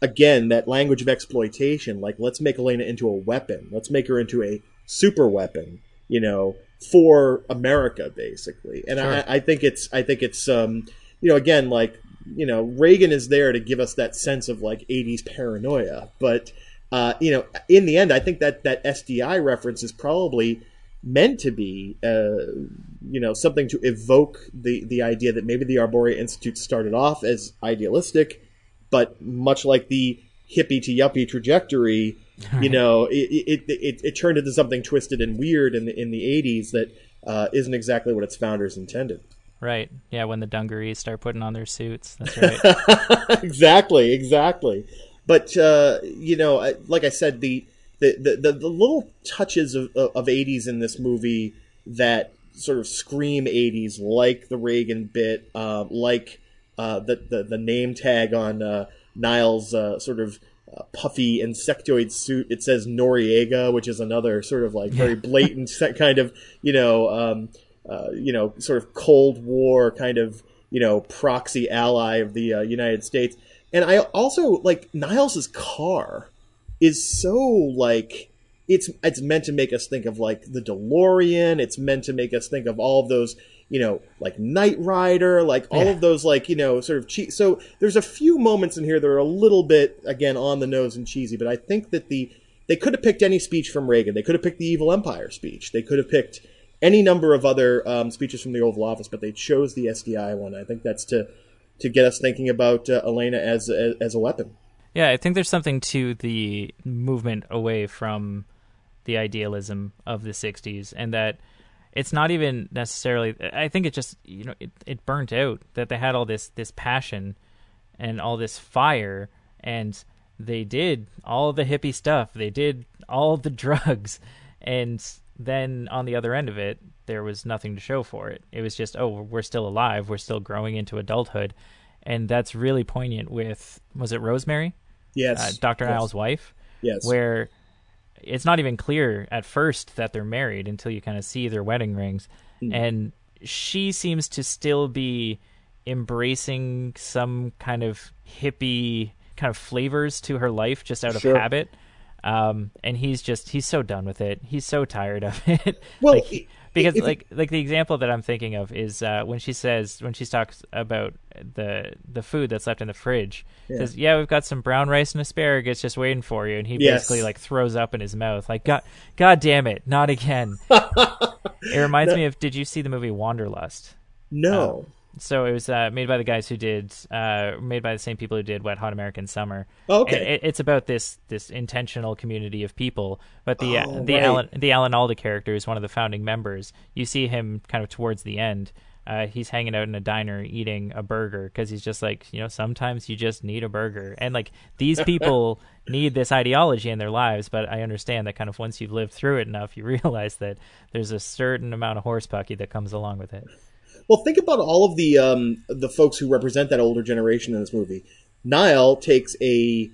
Speaker 2: again that language of exploitation like let's make elena into a weapon. Let's make her into a super weapon you know for america basically. And
Speaker 1: Sure.
Speaker 2: I, I think it's i think it's um you know again like you know reagan is there to give us that sense of like 80s paranoia. But uh you know in the end i think that that sdi reference is probably meant to be uh you know something to evoke the the idea that maybe the arboria institute started off as idealistic but much like the hippie to yuppie trajectory, you know, it, it, it, it turned into something twisted and weird in the in the '80s that uh, isn't exactly what its founders intended.
Speaker 1: Right. Yeah, when the dungarees start putting on their suits. That's right.
Speaker 2: exactly, exactly. But uh, you know, like I said, the the, the, the, the little touches of, of 80s in this movie that sort of scream 80s, like the Reagan bit, uh, like uh, the, the the name tag on uh, Niles' uh, sort of uh, puffy insectoid suit. It says Noriega, which is another sort of like very blatant kind of you know um, uh, you know sort of Cold War kind of you know proxy ally of the uh, United States. And I also like Niles' car is so like it's it's meant to make us think of like the DeLorean. It's meant to make us think of all of those, you know, like Knight Rider, like all
Speaker 1: Yeah.
Speaker 2: of those like you know sort of cheap. So there's a few moments in here that are a little bit again on the nose and cheesy, but I think that the they could have picked any speech from Reagan. They could have picked the Evil Empire speech. They could have picked any number of other um, speeches from the Oval Office, but they chose the SDI one. I think that's to to get us thinking about uh, Elena as, as as a weapon.
Speaker 1: Yeah, I think there's something to the movement away from the idealism of the 60s and that it's not even necessarily I think it just, you know, it, it burnt out that they had all this this passion and all this fire and they did all the hippie stuff. They did all the drugs and then on the other end of it there was nothing to show for it. It was just, oh, we're still alive, we're still growing into adulthood. And that's really poignant with was it Rosemary?
Speaker 2: Yes,
Speaker 1: uh, Dr.
Speaker 2: Yes.
Speaker 1: Niles' wife,
Speaker 2: Yes.
Speaker 1: where it's not even clear at first that they're married until you kind of see their wedding rings.
Speaker 2: Hmm.
Speaker 1: And she seems to still be embracing some kind of hippie kind of flavors to her life just out of
Speaker 2: Sure.
Speaker 1: habit. Um, and he's just he's so done with it. He's so tired of it.
Speaker 2: Well,
Speaker 1: Like,
Speaker 2: i-
Speaker 1: because
Speaker 2: if-
Speaker 1: like like the example that I'm thinking of is uh, when she says when she talks about the the food that's left in the fridge.
Speaker 2: Yeah.
Speaker 1: Says, "Yeah, we've got some brown rice and asparagus just waiting for you," and he
Speaker 2: Yes.
Speaker 1: basically like throws up in his mouth, like "God, God damn it, not again." it reminds me of. Did you see the movie Wanderlust?
Speaker 2: no.
Speaker 1: So it was uh, made by the guys who did, uh, made by the same people who did Wet Hot American Summer.
Speaker 2: Oh, okay.
Speaker 1: It, it's about this this intentional community of people. But the
Speaker 2: Oh,
Speaker 1: the
Speaker 2: right.
Speaker 1: Alan the Alan Alda character is one of the founding members. You see him kind of towards the end. Uh, he's hanging out in a diner eating a burger because he's just like you know sometimes you just need a burger and like these people need this ideology in their lives but i understand that kind of once you've lived through it enough you realize that there's a certain amount of horse pucky that comes along with it
Speaker 2: Well, think about all of the um, the folks who represent that older generation in this movie. Nyle takes a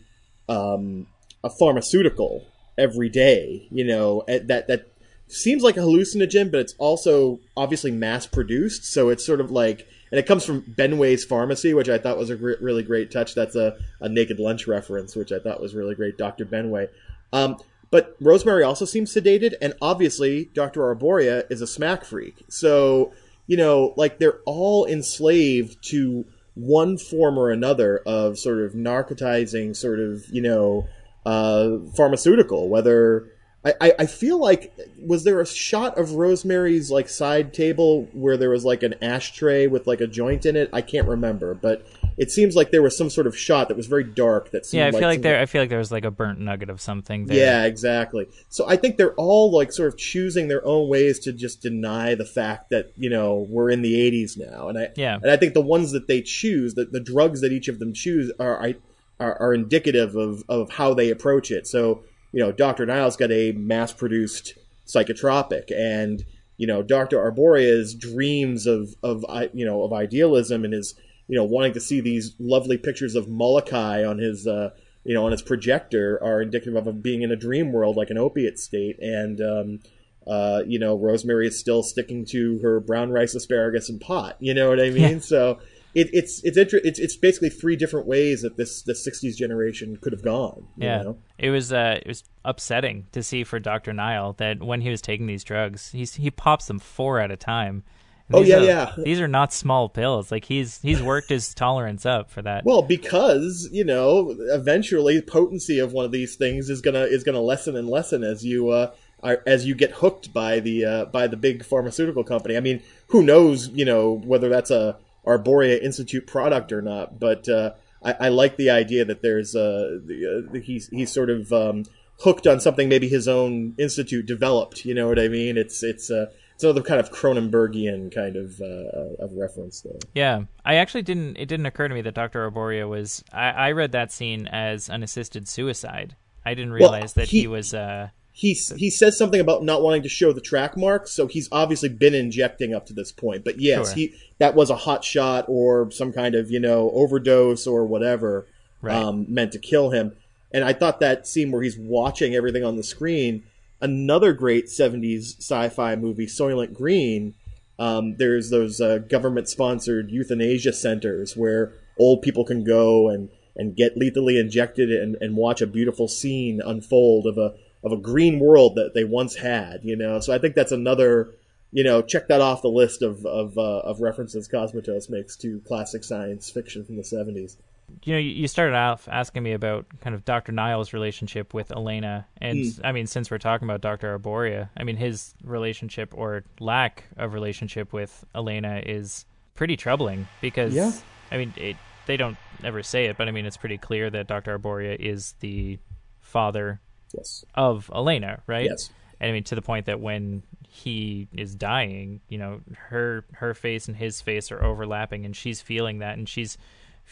Speaker 2: um, a pharmaceutical every day. You know that that seems like a hallucinogen, but it's also obviously mass produced. So it's sort of like, and it comes from Benway's Pharmacy, which I thought was a really great touch. That's a, a Naked Lunch reference, which I thought was really great. Doctor Benway. Um, but Rosemary also seems sedated, and obviously Doctor Arboria is a smack freak. So you know, like they're all enslaved to one form or another of sort of narcotizing, sort of you know, uh, pharmaceutical. Whether I, I, I feel like was there a shot of Rosemary's like side table where there was like an ashtray with like a joint in it? I can't remember, but it seems like there was some sort of shot that was very dark. That seemed
Speaker 1: yeah i feel like
Speaker 2: some-
Speaker 1: there i feel like there was like a burnt nugget of something there
Speaker 2: yeah, exactly. So I think they're all like sort of choosing their own ways to just deny the fact that you know we're in the '80s now, and I
Speaker 1: Yeah.
Speaker 2: and I think the ones that they choose, that the drugs that each of them choose, are I are, are indicative of of how they approach it. So you know, Doctor Niles got a mass-produced psychotropic, and you know, Doctor Arboria's dreams of of you know of idealism and his you know wanting to see these lovely pictures of Molokai on his uh, you know, on his projector are indicative of him being in a dream world, like an opiate state. And, um, uh, you know, Rosemary is still sticking to her brown rice, asparagus, and pot. You know what I mean? Yeah. So it, it's it's inter- it's it's basically three different ways that this the '60s generation could have gone.
Speaker 1: yeah,
Speaker 2: know?
Speaker 1: it was uh, it was upsetting to see for Dr. Nyle that when he was taking these drugs, he's he pops them four at a time
Speaker 2: oh yeah,
Speaker 1: are,
Speaker 2: yeah.
Speaker 1: These are not small pills. Like he's he's worked his tolerance up for that.
Speaker 2: Well, because you know, eventually, potency of one of these things is gonna is gonna lessen and lessen as you uh, are, as you get hooked by the uh, by the big pharmaceutical company. I mean, who knows? You know whether that's a Arboria Institute product or not. But uh, I, I, like the idea that there's uh, the, uh, he's he's sort of um, hooked on something maybe his own institute developed. You know what I mean? It's it's uh, it's another kind of Cronenbergian kind of uh, of reference there.
Speaker 1: Yeah, I actually didn't. It didn't occur to me that Doctor Arboria was. I, I read that scene as an assisted suicide. I didn't realize well, he, that he was. Uh,
Speaker 2: he he says something about not wanting to show the track marks, so he's obviously been injecting up to this point. But yes, sure. he that was a hot shot or some kind of you know overdose or whatever right. um, meant to kill him. And I thought that scene where he's watching everything on the screen another great 70s sci-fi movie soylent green um, there's those uh, government-sponsored euthanasia centers where old people can go and, and get lethally injected and, and watch a beautiful scene unfold of a of a green world that they once had you know? So i think that's another you know check that off the list of of, uh, of references cosmatos makes to classic science fiction from the 70s
Speaker 1: you know, you started off asking me about kind of Dr. Nyle's relationship with Elena, and mm. I mean, since we're talking about Dr. Arboria, I mean, his relationship or lack of relationship with Elena is pretty troubling because,
Speaker 2: yeah.
Speaker 1: I mean, it, they don't ever say it, but I mean, it's pretty clear that Dr. Arboria is the father
Speaker 2: yes.
Speaker 1: of Elena, right?
Speaker 2: Yes.
Speaker 1: And I mean, to the point that when he is dying, you know, her her face and his face are overlapping, and she's feeling that, and she's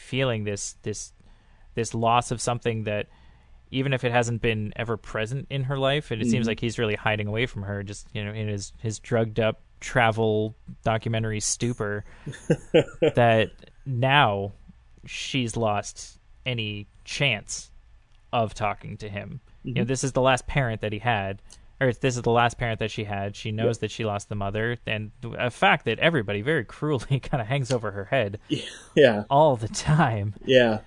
Speaker 1: feeling this this this loss of something that even if it hasn't been ever present in her life, and it mm-hmm. seems like he's really hiding away from her, just you know, in his his drugged up travel documentary stupor, that now she's lost any chance of talking to him. Mm-hmm. You know, mm-hmm. this is the last parent that he had, or this is the last parent that she had. She knows yep. that she lost the mother, and a fact that everybody very cruelly kind of hangs over her head.
Speaker 2: Yeah,
Speaker 1: all the time.
Speaker 2: Yeah,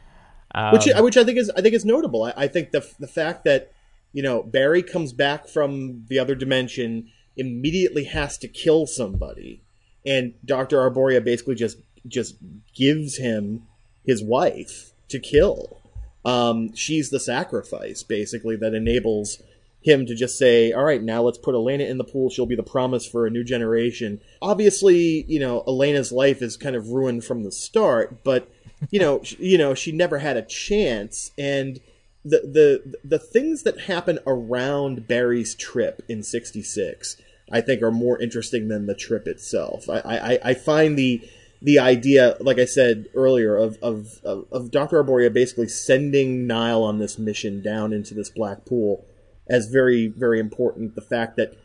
Speaker 2: um, which which I think is I think is notable. I, I think the the fact that you know Barry comes back from the other dimension immediately has to kill somebody, and Doctor Arboria basically just just gives him his wife to kill. Um, she's the sacrifice basically that enables him to just say, all right, now let's put Elena in the pool. She'll be the promise for a new generation. Obviously, you know, Elena's life is kind of ruined from the start, but you know, she, you know, she never had a chance and the the the things that happen around Barry's trip in 66 I think are more interesting than the trip itself. I, I, I find the the idea, like I said earlier, of, of, of, of Dr. Arboria basically sending Nyle on this mission down into this black pool as very very important. The fact that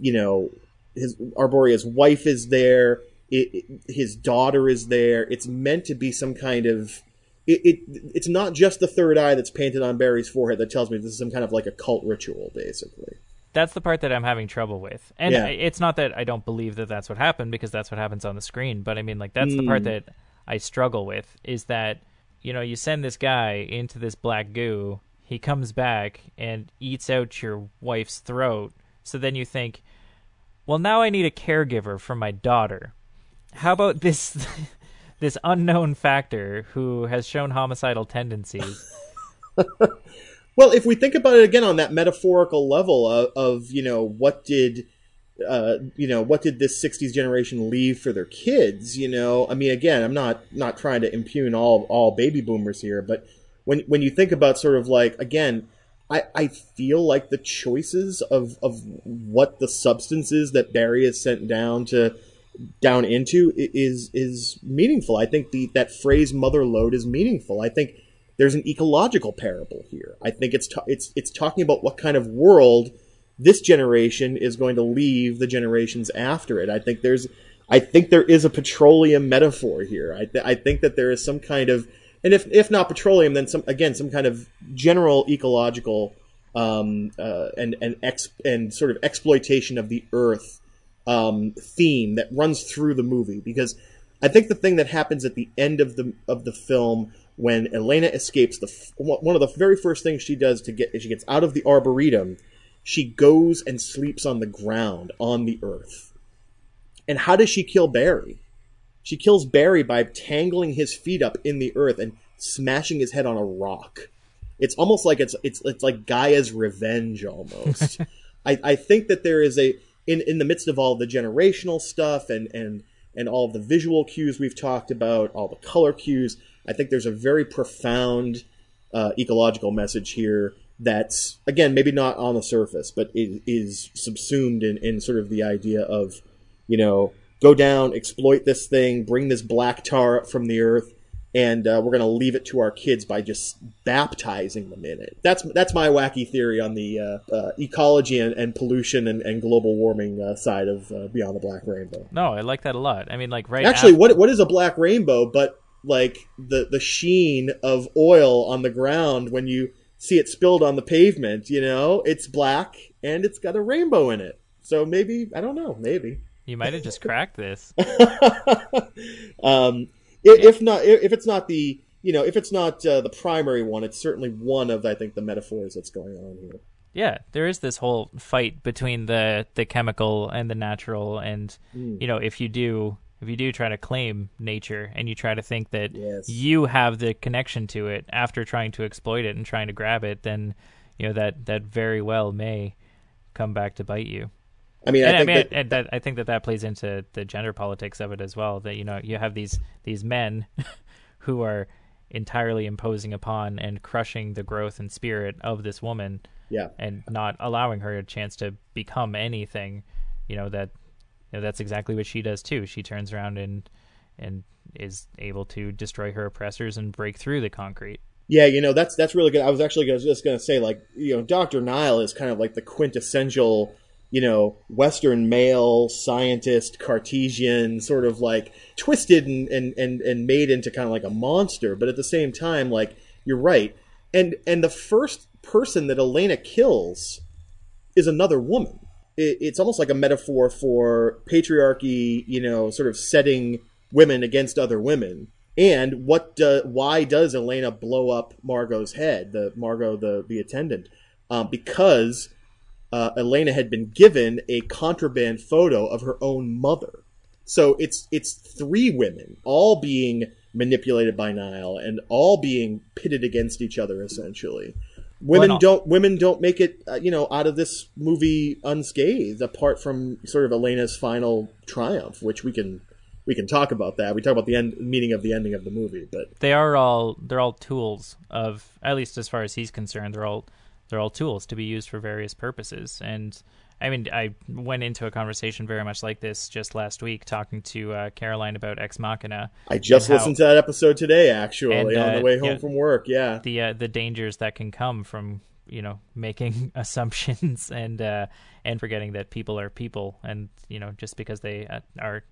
Speaker 2: you know his Arboria's wife is there, it, it, his daughter is there. It's meant to be some kind of it, it, It's not just the third eye that's painted on Barry's forehead that tells me this is some kind of like a cult ritual, basically.
Speaker 1: That's the part that I'm having trouble with, and yeah. it's not that I don't believe that that's what happened because that's what happens on the screen. But I mean, like that's mm. the part mm. that I struggle with is that you know you send this guy into this black goo he comes back and eats out your wife's throat. So then you think, well, now I need a caregiver for my daughter. How about this this unknown factor who has shown homicidal tendencies?
Speaker 2: well, if we think about it again on that metaphorical level of, of you know what did uh, you know what did this 60s generation leave for their kids you know i mean again i'm not not trying to impugn all all baby boomers here but when when you think about sort of like again, I, I feel like the choices of, of what the substance is that Barry is sent down to down into is is meaningful. I think the that phrase "mother lode" is meaningful. I think there's an ecological parable here. I think it's it's it's talking about what kind of world this generation is going to leave the generations after it. I think there's I think there is a petroleum metaphor here. I th- I think that there is some kind of and if if not petroleum, then some again some kind of general ecological um, uh, and and ex and sort of exploitation of the earth um, theme that runs through the movie because I think the thing that happens at the end of the of the film when Elena escapes the one of the very first things she does to get she gets out of the arboretum, she goes and sleeps on the ground on the earth. And how does she kill Barry? She kills Barry by tangling his feet up in the earth and smashing his head on a rock. It's almost like it's it's it's like Gaia's revenge almost. I, I think that there is a in in the midst of all the generational stuff and and and all the visual cues we've talked about, all the color cues, I think there's a very profound uh, ecological message here that's again maybe not on the surface, but it is subsumed in, in sort of the idea of you know go down, exploit this thing, bring this black tar up from the earth, and uh, we're going to leave it to our kids by just baptizing them in it. That's that's my wacky theory on the uh, uh, ecology and, and, pollution and, and global warming uh, side of uh, Beyond the Black Rainbow.
Speaker 1: No, I like that a lot. I mean, like right
Speaker 2: actually,
Speaker 1: after...
Speaker 2: what what is a black rainbow? But like the the sheen of oil on the ground when you see it spilled on the pavement. You know, it's black and it's got a rainbow in it. So maybe I don't know. Maybe
Speaker 1: you might have just cracked this.
Speaker 2: um, if not, if it's not the you know, if it's not uh, the primary one, it's certainly one of I think the metaphors that's going on here.
Speaker 1: Yeah, there is this whole fight between the the chemical and the natural, and mm. you know, if you do if you do try to claim nature and you try to think that
Speaker 2: yes.
Speaker 1: you have the connection to it after trying to exploit it and trying to grab it, then you know that that very well may come back to bite you.
Speaker 2: I mean,
Speaker 1: and,
Speaker 2: I,
Speaker 1: I mean,
Speaker 2: that...
Speaker 1: and that, I think that that plays into the gender politics of it as well. That you know you have these these men who are entirely imposing upon and crushing the growth and spirit of this woman,
Speaker 2: yeah,
Speaker 1: and not allowing her a chance to become anything. You know that you know, that's exactly what she does too. She turns around and and is able to destroy her oppressors and break through the concrete.
Speaker 2: Yeah, you know that's that's really good. I was actually just going to say, like, you know, Doctor Nyle is kind of like the quintessential, you know, Western male scientist, Cartesian, sort of like twisted and and and, and made into kind of like a monster. But at the same time, like you're right, and and the first person that Elena kills is another woman it, it's almost like a metaphor for patriarchy, you know, sort of setting women against other women. And what? Do, why does Elena blow up Margo's head? The Margo, the the attendant, um, because uh, Elena had been given a contraband photo of her own mother. So it's it's three women all being manipulated by Nyle and all being pitted against each other essentially. Women don't women don't make it uh, you know out of this movie unscathed apart from sort of Elena's final triumph which we can we can talk about that. We talk about the end meaning of the ending of the movie but
Speaker 1: they are all they're all tools of at least as far as he's concerned they're all they're all tools to be used for various purposes and I mean, I went into a conversation very much like this just last week, talking to uh, Caroline about Ex Machina.
Speaker 2: I just listened how, to that episode today, actually, and, uh, on the way home yeah, from work. Yeah,
Speaker 1: the uh, the dangers that can come from you know making assumptions and uh, and forgetting that people are people, and you know just because they uh, are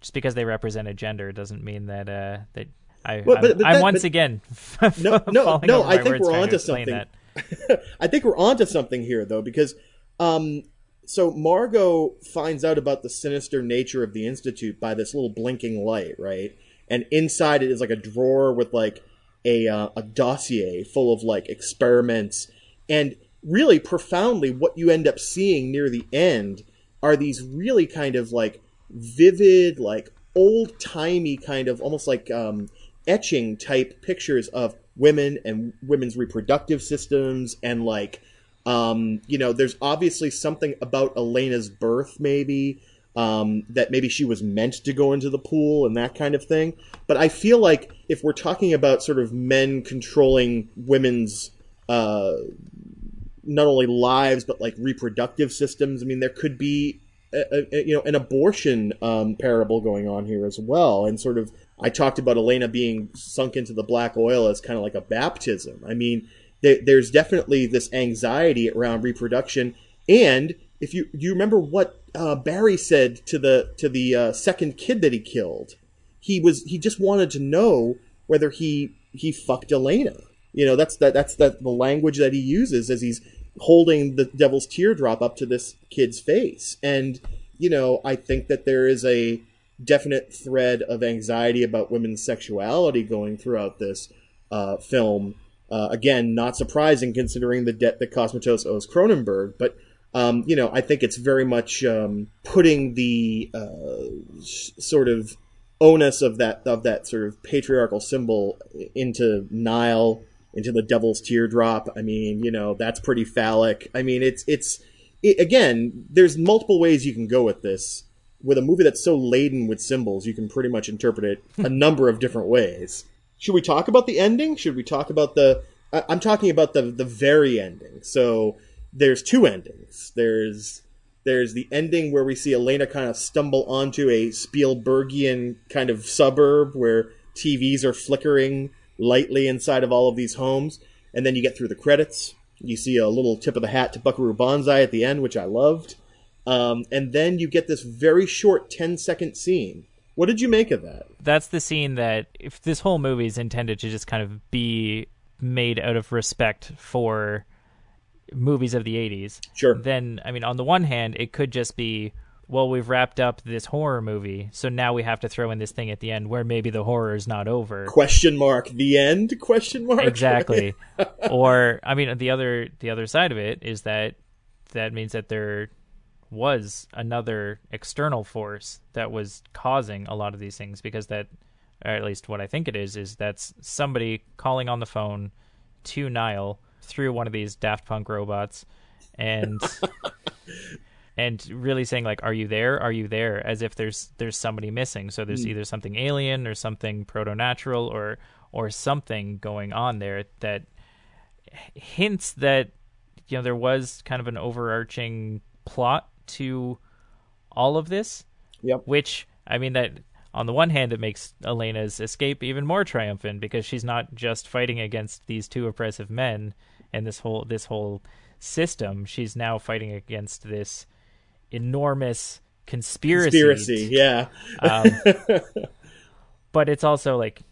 Speaker 1: just because they represent a gender doesn't mean that uh, that I, well, but, but I'm, that, once but, again
Speaker 2: no no no. I think we're onto something. I think we're onto something here though because um, so Margo finds out about the sinister nature of the institute by this little blinking light, right? And inside it is like a drawer with like a uh, a dossier full of like experiments and really profoundly what you end up seeing near the end are these really kind of like vivid like old timey kind of almost like um, etching type pictures of women and women's reproductive systems and like um, you know, there's obviously something about Elena's birth, maybe, um, that maybe she was meant to go into the pool and that kind of thing. But I feel like if we're talking about sort of men controlling women's uh, not only lives but like reproductive systems, I mean, there could be a, a, you know an abortion um, parable going on here as well, and sort of I talked about Elena being sunk into the black oil as kind of like a baptism. I mean, there, there's definitely this anxiety around reproduction. And if you you remember what uh, Barry said to the to the uh, second kid that he killed, he was he just wanted to know whether he he fucked Elena. You know, that's that that's that the language that he uses as he's holding the devil's teardrop up to this kid's face. And you know, I think that there is a definite thread of anxiety about women's sexuality going throughout this uh, film. Uh, again, not surprising considering the debt that Cosmatos owes Cronenberg, but um, you know, I think it's very much um, putting the uh, sort of onus of that of that sort of patriarchal symbol into Nyle, into the devil's teardrop. I mean, you know, that's pretty phallic. I mean, it's it's it, again, there's multiple ways you can go with this. With a movie that's so laden with symbols, you can pretty much interpret it a number of different ways. Should we talk about the ending? Should we talk about the? I, I'm talking about the the very ending. So there's two endings. There's there's the ending where we see Elena kind of stumble onto a Spielbergian kind of suburb where TVs are flickering lightly inside of all of these homes, and then you get through the credits. You see a little tip of the hat to Buckaroo Banzai at the end, which I loved. Um, and then you get this very short 10 second scene. What did you make of that?
Speaker 1: That's the scene that if this whole movie is intended to just kind of be made out of respect for movies of the 80s.
Speaker 2: Sure.
Speaker 1: Then, I mean, on the one hand, it could just be, well, we've wrapped up this horror movie, so now we have to throw in this thing at the end where maybe the horror is not over.
Speaker 2: Question mark. The end? Question mark.
Speaker 1: Exactly. or, I mean, the other the other side of it is that that means that there was another external force that was causing a lot of these things because that or at least what I think it is is that's somebody calling on the phone to Nyle through one of these Daft Punk robots and and really saying like are you there? Are you there? As if there's there's somebody missing. So there's hmm. either something alien or something proto-natural or or something going on there that hints that you know there was kind of an overarching plot to all of this
Speaker 2: Yep.
Speaker 1: which I mean that on the one hand it makes Elena's escape even more triumphant because she's not just fighting against these two oppressive men and this whole this whole system she's now fighting against this enormous conspiracy
Speaker 2: Conspiracy. Yeah.
Speaker 1: um, but it's also like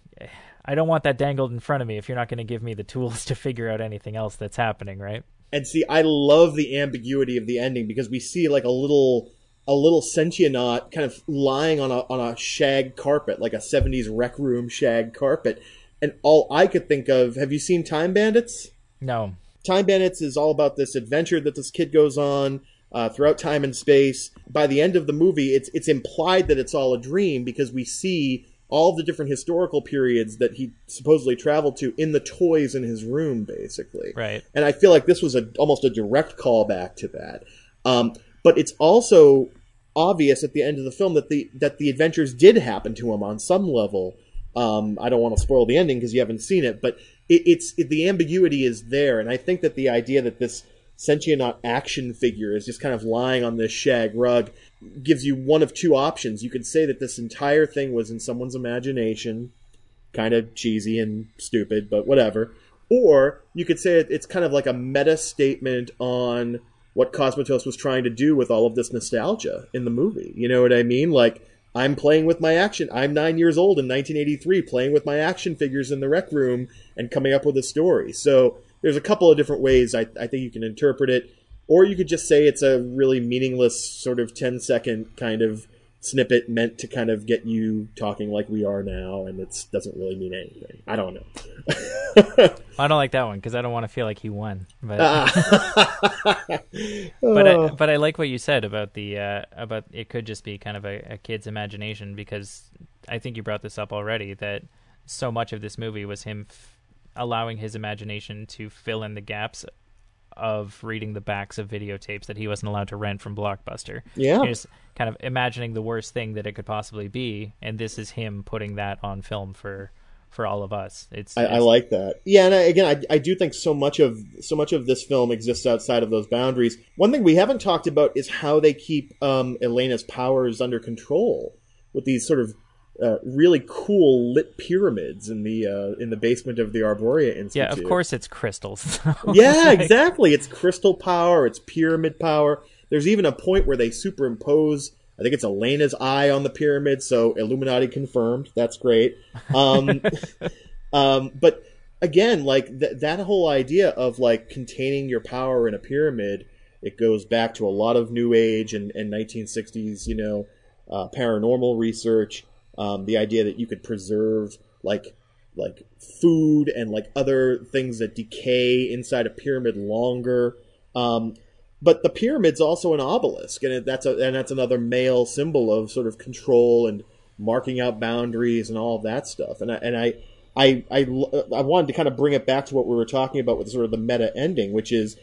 Speaker 1: I don't want that dangled in front of me if you're not going to give me the tools to figure out anything else that's happening, right?
Speaker 2: And see, I love the ambiguity of the ending because we see like a little a little sentient kind of lying on a on a shag carpet, like a '70s rec room shag carpet. And all I could think of, have you seen Time Bandits?
Speaker 1: No.
Speaker 2: Time Bandits is all about this adventure that this kid goes on uh, throughout time and space. By the end of the movie, it's it's implied that it's all a dream because we see all the different historical periods that he supposedly traveled to in the toys in his room, basically.
Speaker 1: Right.
Speaker 2: And I feel like this was a almost a direct callback to that. Um, but it's also obvious at the end of the film that the that the adventures did happen to him on some level. Um, I don't want to spoil the ending because you haven't seen it, but it, it's it, the ambiguity is there, and I think that the idea that this sentient action figure is just kind of lying on this shag rug gives you one of two options. You could say that this entire thing was in someone's imagination, kind of cheesy and stupid, but whatever. Or you could say it's kind of like a meta statement on what Cosmatos was trying to do with all of this nostalgia in the movie. You know what I mean? Like, I'm playing with my action. I'm nine years old in 1983, playing with my action figures in the rec room and coming up with a story. So there's a couple of different ways I, I think you can interpret it. Or you could just say it's a really meaningless, sort of 10 second kind of snippet meant to kind of get you talking like we are now, and it doesn't really mean anything. I don't know.
Speaker 1: I don't like that one because I don't want to feel like he won. But
Speaker 2: Ah.
Speaker 1: but
Speaker 2: Oh.
Speaker 1: I, but I like what you said about the uh, about it could just be kind of a, a kid's imagination because I think you brought this up already that so much of this movie was him f- allowing his imagination to fill in the gaps of reading the backs of videotapes that he wasn't allowed to rent from Blockbuster.
Speaker 2: Yeah.
Speaker 1: Just kind of imagining the worst thing that it could possibly be, and this is him putting that on film for for all of us. It's,
Speaker 2: I, I like that. Yeah, and I, again, I, I do think so much of so much of this film exists outside of those boundaries. One thing we haven't talked about is how they keep um, Elena's powers under control with these sort of uh, really cool lit pyramids in the uh, in the basement of the Arboria Institute.
Speaker 1: yeah, of course it's crystals.
Speaker 2: Yeah,
Speaker 1: Like,
Speaker 2: exactly. It's crystal power. It's pyramid power. There's even a point where they superimpose. I think it's Elena's eye on the pyramid, so Illuminati confirmed. That's great. Um, Um, but again, like th- that whole idea of like containing your power in a pyramid, it goes back to a lot of New Age and, and 1960s, you know, uh, paranormal research. Um, the idea that you could preserve like like food and like other things that decay inside a pyramid longer. Um, but the pyramid's also an obelisk, and that's a and that's another male symbol of sort of control and marking out boundaries and all of that stuff. And I and I I I, I wanted to kind of bring it back to what we were talking about with sort of the meta ending, which is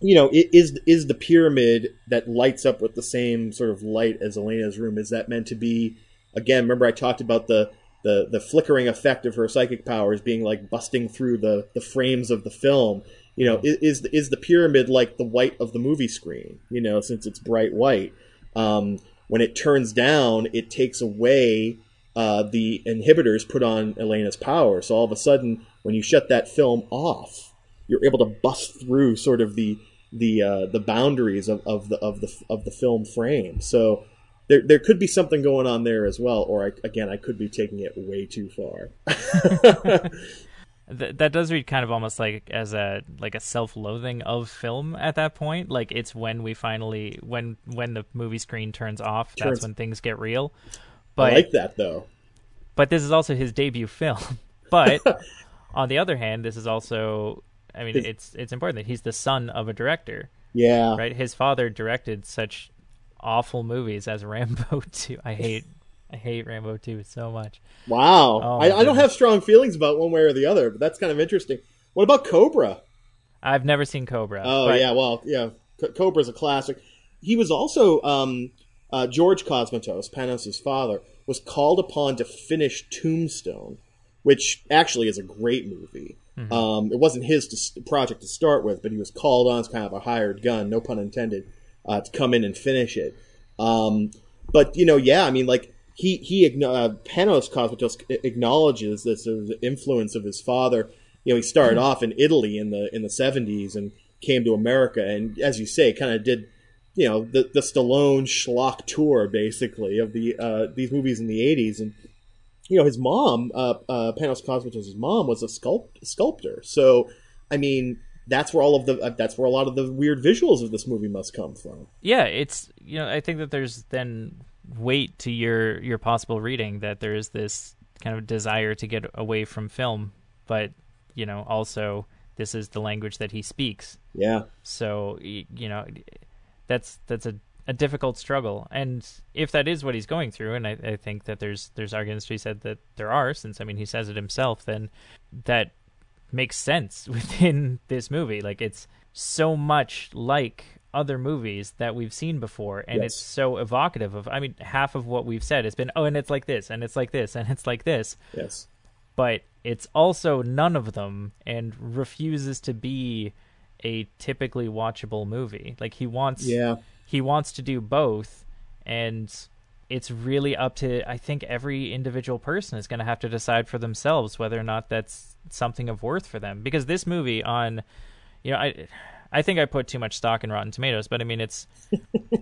Speaker 2: you know, is is the pyramid that lights up with the same sort of light as Elena's room? Is that meant to be? Again, remember I talked about the the the flickering effect of her psychic powers being like busting through the the frames of the film. You know, is is the pyramid like the white of the movie screen? You know, since it's bright white. Um, when it turns down, it takes away uh, the inhibitors put on Elena's power. So all of a sudden, when you shut that film off, you're able to bust through sort of the the uh, the boundaries of, of the of the of the film frame. So there there could be something going on there as well. Or I, again, I could be taking it way too far.
Speaker 1: Th- that does read kind of almost like as a like a self-loathing of film at that point like it's when we finally when when the movie screen turns off
Speaker 2: Turns-
Speaker 1: that's when things get real but
Speaker 2: I like that though.
Speaker 1: but this is also his debut film but on the other hand this is also i mean it's it's important that he's the son of a director
Speaker 2: Yeah.
Speaker 1: right his father directed such awful movies as rambo 2 i hate i hate rambo 2 so much
Speaker 2: Wow.
Speaker 1: Oh,
Speaker 2: I, I don't have strong feelings about one way or the other, but that's kind of interesting. What about Cobra?
Speaker 1: i've never seen cobra
Speaker 2: Oh
Speaker 1: but-
Speaker 2: yeah, well yeah, C- Cobra's a classic. He was also um, uh, George Cosmatos, Panos' father, was called upon to finish Tombstone, which actually is a great movie. Um, it wasn't his to, project to start with, but he was called on as kind of a hired gun, no pun intended, uh, to come in and finish it. Um, but you know, yeah, I mean, like he he uh, Panos Cosmatos acknowledges this sort of influence of his father. You know, he started off in Italy in the in the seventies and came to America, and as you say, kind of did you know the the Stallone schlock tour basically of the uh, these movies in the eighties, and you know his mom, uh, uh, Panos Cosmatos' mom, was a sculpt- sculptor. So, I mean, that's where all of the uh, that's where a lot of the weird visuals of this movie must come from.
Speaker 1: yeah it's you know i think that there's then weight to your your possible reading that there is this kind of desire to get away from film but you know also this is the language that he speaks.
Speaker 2: Yeah,
Speaker 1: so you know that's that's a, a difficult struggle. And if that is what he's going through and I, I think that there's there's arguments to be said that there are since i mean he says it himself then that makes sense within this movie. Like it's so much like other movies that we've seen before and
Speaker 2: Yes.
Speaker 1: it's so evocative of i mean half of what we've said. Has been oh and it's like this and it's like this and it's like this.
Speaker 2: Yes,
Speaker 1: but it's also none of them and refuses to be a typically watchable movie. Like he wants
Speaker 2: yeah,
Speaker 1: he wants to do both and it's really up to I think every individual person is going to have to decide for themselves whether or not that's something of worth for them because this movie on you know I I think I put too much stock in Rotten Tomatoes, but I mean it's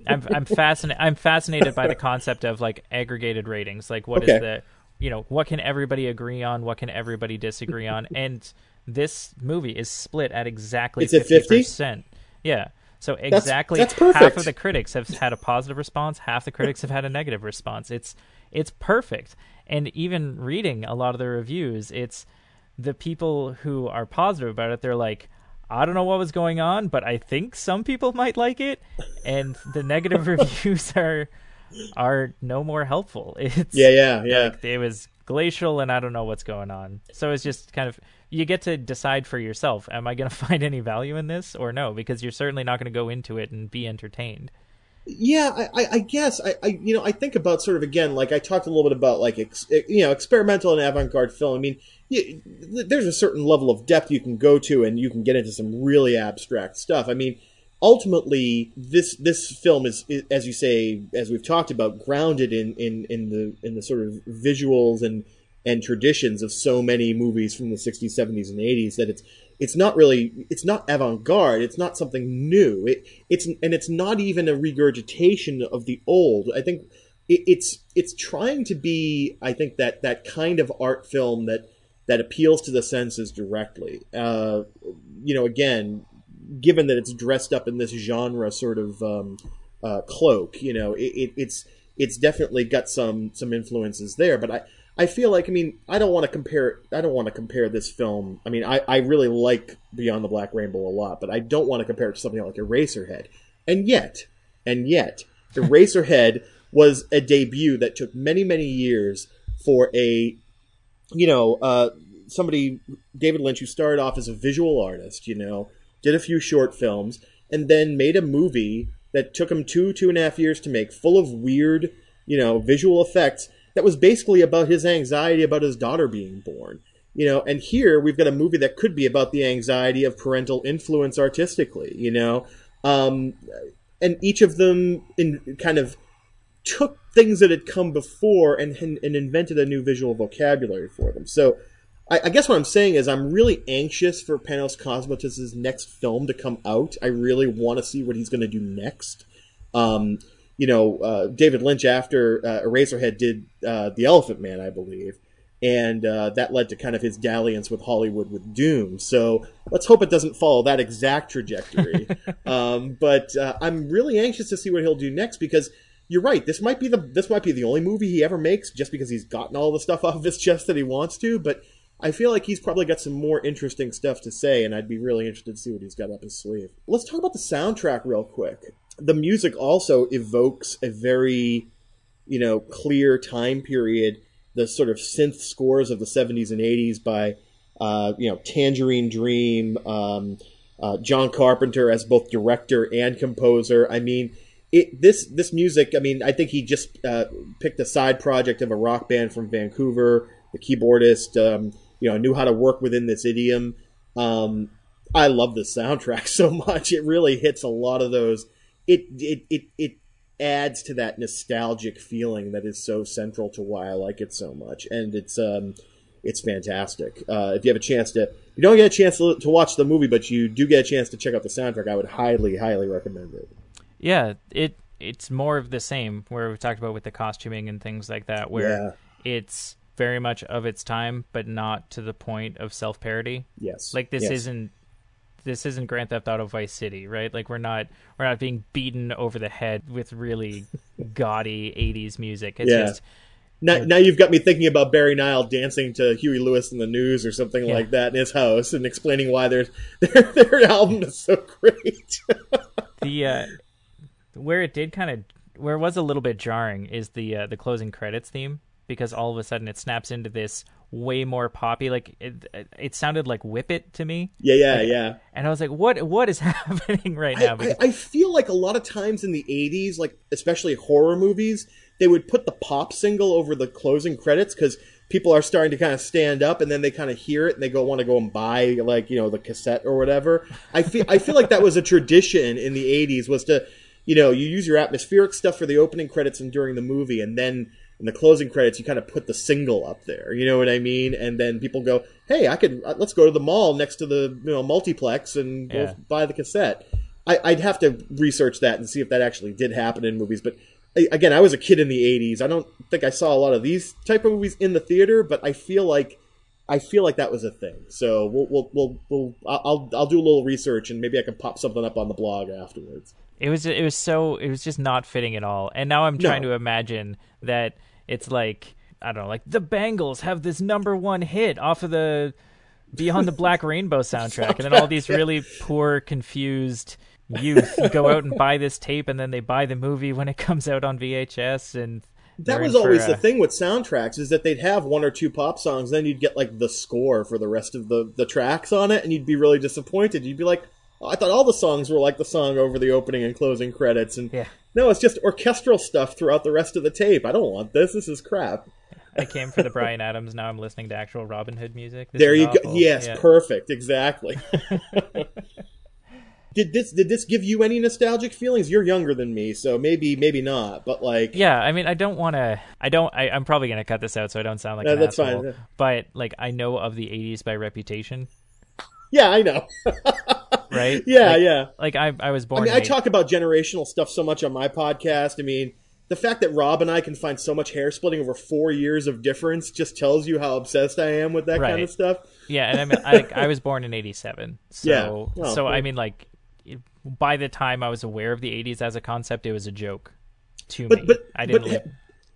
Speaker 1: I'm I'm fascinated I'm fascinated by the concept of like aggregated ratings. Like what is
Speaker 2: Okay.
Speaker 1: the you know, what can everybody agree on, what can everybody disagree on? And this movie is split at exactly
Speaker 2: It's at 50?
Speaker 1: percent Yeah. So exactly
Speaker 2: that's
Speaker 1: half of the critics have had a positive response, half the critics have had a negative response. It's it's perfect. And even reading a lot of the reviews, it's the people who are positive about it, they're like, I don't know what was going on, but I think some people might like it. And the negative reviews are are no more helpful. It's
Speaker 2: yeah, yeah, yeah.
Speaker 1: like it was glacial and I don't know what's going on. So it's just kind of you get to decide for yourself. Am I going to find any value in this or no? Because you're certainly not going to go into it and be entertained.
Speaker 2: Yeah, I, I, guess I, I, you know, I think about sort of again, like I talked a little bit about like ex, you know, experimental and avant-garde film. I mean, you, there's a certain level of depth you can go to, and you can get into some really abstract stuff. I mean, ultimately, this this film is, is as you say, as we've talked about, grounded in in in the in the sort of visuals and and traditions of so many movies from the 60s, 70s, and 80s that it's it's not really it's not avant-garde. It's not something new. It it's and it's not even a regurgitation of the old. I think it, it's it's trying to be i think that that kind of art film that that appeals to the senses directly. Uh, you know, again, given that it's dressed up in this genre sort of um, uh, cloak, you know, it, it, it's it's definitely got some some influences there. But I I feel like I mean I don't want to compare I don't want to compare this film. I mean I I really like Beyond the Black Rainbow a lot, but I don't want to compare it to something like Eraserhead. And yet, and yet, Eraserhead was a debut that took many many years for a you know uh, somebody David Lynch who started off as a visual artist, you know, did a few short films, and then made a movie that took him two two and a half years to make, full of weird you know visual effects that was basically about his anxiety about his daughter being born. You know, and here we've got a movie that could be about the anxiety of parental influence artistically. You know, um, and each of them in kind of took things that had come before and, and invented a new visual vocabulary for them. So I, I, guess what I'm saying is I'm really anxious for Panos Cosmatos' next film to come out. I really want to see what he's going to do next. Um, you know, uh, David Lynch after uh, Eraserhead did uh, The Elephant Man, I believe, and uh, that led to kind of his dalliance with Hollywood with Dune. So let's hope it doesn't follow that exact trajectory. um, but uh, I'm really anxious to see what he'll do next because you're right. This might be the this might be the only movie he ever makes, just because he's gotten all the stuff off of his chest that he wants to. But I feel like he's probably got some more interesting stuff to say, and I'd be really interested to see what he's got up his sleeve. Let's talk about the soundtrack real quick. The music also evokes a very, you know, clear time period. The sort of synth scores of the 70s and 80s by, uh, you know, Tangerine Dream, um, uh, John Carpenter as both director and composer. I mean, it, this this music. I mean, I think he just uh, picked a side project of a rock band from Vancouver. The keyboardist, um, you know, knew how to work within this idiom. Um, I love the soundtrack so much. It really hits a lot of those. It it it it adds to that nostalgic feeling that is so central to why I like it so much, and it's um it's fantastic. Uh, if you have a chance to, you don't get a chance to, to watch the movie, but you do get a chance to check out the soundtrack. I would highly highly recommend it.
Speaker 1: Yeah, it it's more of the same where we talked about with the costuming and things like that, where yeah. it's very much of its time, but not to the point of self parody.
Speaker 2: Yes,
Speaker 1: like this
Speaker 2: yes.
Speaker 1: isn't this isn't Grand Theft Auto Vice City, right? Like we're not we're not being beaten over the head with really gaudy '80s music. It's
Speaker 2: yeah.
Speaker 1: just
Speaker 2: now, now you've got me thinking about Barry Nyle dancing to Huey Lewis in the news or something yeah. like that in his house and explaining why their their, their album is so great.
Speaker 1: the uh, where it did kind of where it was a little bit jarring is the uh, the closing credits theme because all of a sudden it snaps into this way more poppy like it it sounded like whip it to me.
Speaker 2: Yeah yeah
Speaker 1: like,
Speaker 2: yeah.
Speaker 1: and i was like what what is happening right now?
Speaker 2: I, I, I, feel like a lot of times in the 80s like especially horror movies they would put the pop single over the closing credits because people are starting to kind of stand up and then they kind of hear it and they go want to go and buy like you know the cassette or whatever. I feel i feel like that was a tradition in the 80s was to you know, you use your atmospheric stuff for the opening credits and during the movie, and then in the closing credits, you kind of put the single up there. You know what I mean? And then people go, "Hey, I could uh, let's go to the mall next to the you know multiplex and go yeah. buy the cassette." I, I'd have to research that and see if that actually did happen in movies, but again, I was a kid in the '80s. I don't think I saw a lot of these type of movies in the theater, but I feel like I feel like that was a thing. So we'll we'll we'll, we'll I'll I'll do a little research and maybe I can pop something up on the blog afterwards.
Speaker 1: It was it was so it was just not fitting at all. And now I'm trying no. to imagine that it's like I don't know, like the Bangles have this number one hit off of the Beyond the Black Rainbow soundtrack, and then all these really poor, confused youth go out and buy this tape, and then they buy the movie when it comes out on VHS, and
Speaker 2: that was always the thing with soundtracks is that they'd have one or two pop songs, then you'd get like the score for the rest of the the tracks on it, and you'd be really disappointed. You'd be like, I thought all the songs were like the song over the opening and closing credits, and
Speaker 1: yeah.
Speaker 2: no, it's just orchestral stuff throughout the rest of the tape. I don't want this. This is crap.
Speaker 1: I came for the Bryan Adams. Now I'm listening to actual Robin Hood music. This
Speaker 2: there you awful. go. Yes, yeah. perfect. Exactly. did this did this give you any nostalgic feelings? You're younger than me, so maybe maybe not. But like,
Speaker 1: yeah, I mean, I don't want to. I don't. I, am probably gonna cut this out so I don't sound like no, an that's asshole. fine. But like, I know of the '80s by reputation.
Speaker 2: Yeah, I know.
Speaker 1: right?
Speaker 2: Yeah,
Speaker 1: like,
Speaker 2: yeah.
Speaker 1: Like I, I was born.
Speaker 2: I mean, I talk about generational stuff so much on my podcast. I mean, the fact that Rob and I can find so much hair splitting over four years of difference just tells you how obsessed I am with that kind of stuff.
Speaker 1: Yeah, and I mean, I, I was born in '87, so
Speaker 2: Yeah. Oh,
Speaker 1: so I mean, like, by the time I was aware of the '80s as a concept, it was a joke to
Speaker 2: But
Speaker 1: me.
Speaker 2: but
Speaker 1: I didn't.
Speaker 2: but,
Speaker 1: li-
Speaker 2: ha-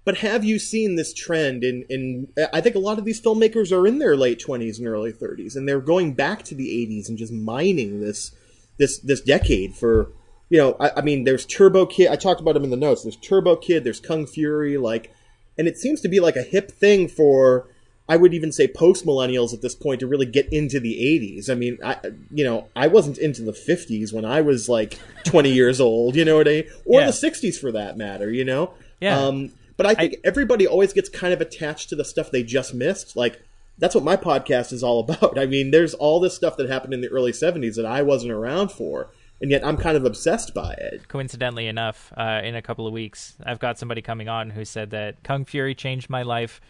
Speaker 2: but have you seen this trend in in? I think a lot of these filmmakers are in their late twenties and early thirties, and they're going back to the '80s and just mining this this this decade for. You know, I, I mean, there's Turbo Kid. I talked about him in the notes. There's Turbo Kid. There's Kung Fury. Like, and it seems to be like a hip thing for I would even say post millennials at this point to really get into the 80s. I mean, I you know, I wasn't into the 50s when I was like 20 years old, you know what I mean? Or
Speaker 1: Yeah.
Speaker 2: the 60s for that matter, you know?
Speaker 1: Yeah.
Speaker 2: Um, but I think everybody always gets kind of attached to the stuff they just missed. Like that's what my podcast is all about. I mean, there's all this stuff that happened in the early 70s that I wasn't around for, and yet I'm kind of obsessed by it.
Speaker 1: coincidentally enough, uh, in a couple of weeks, I've got somebody coming on who said that Kung Fury changed my life,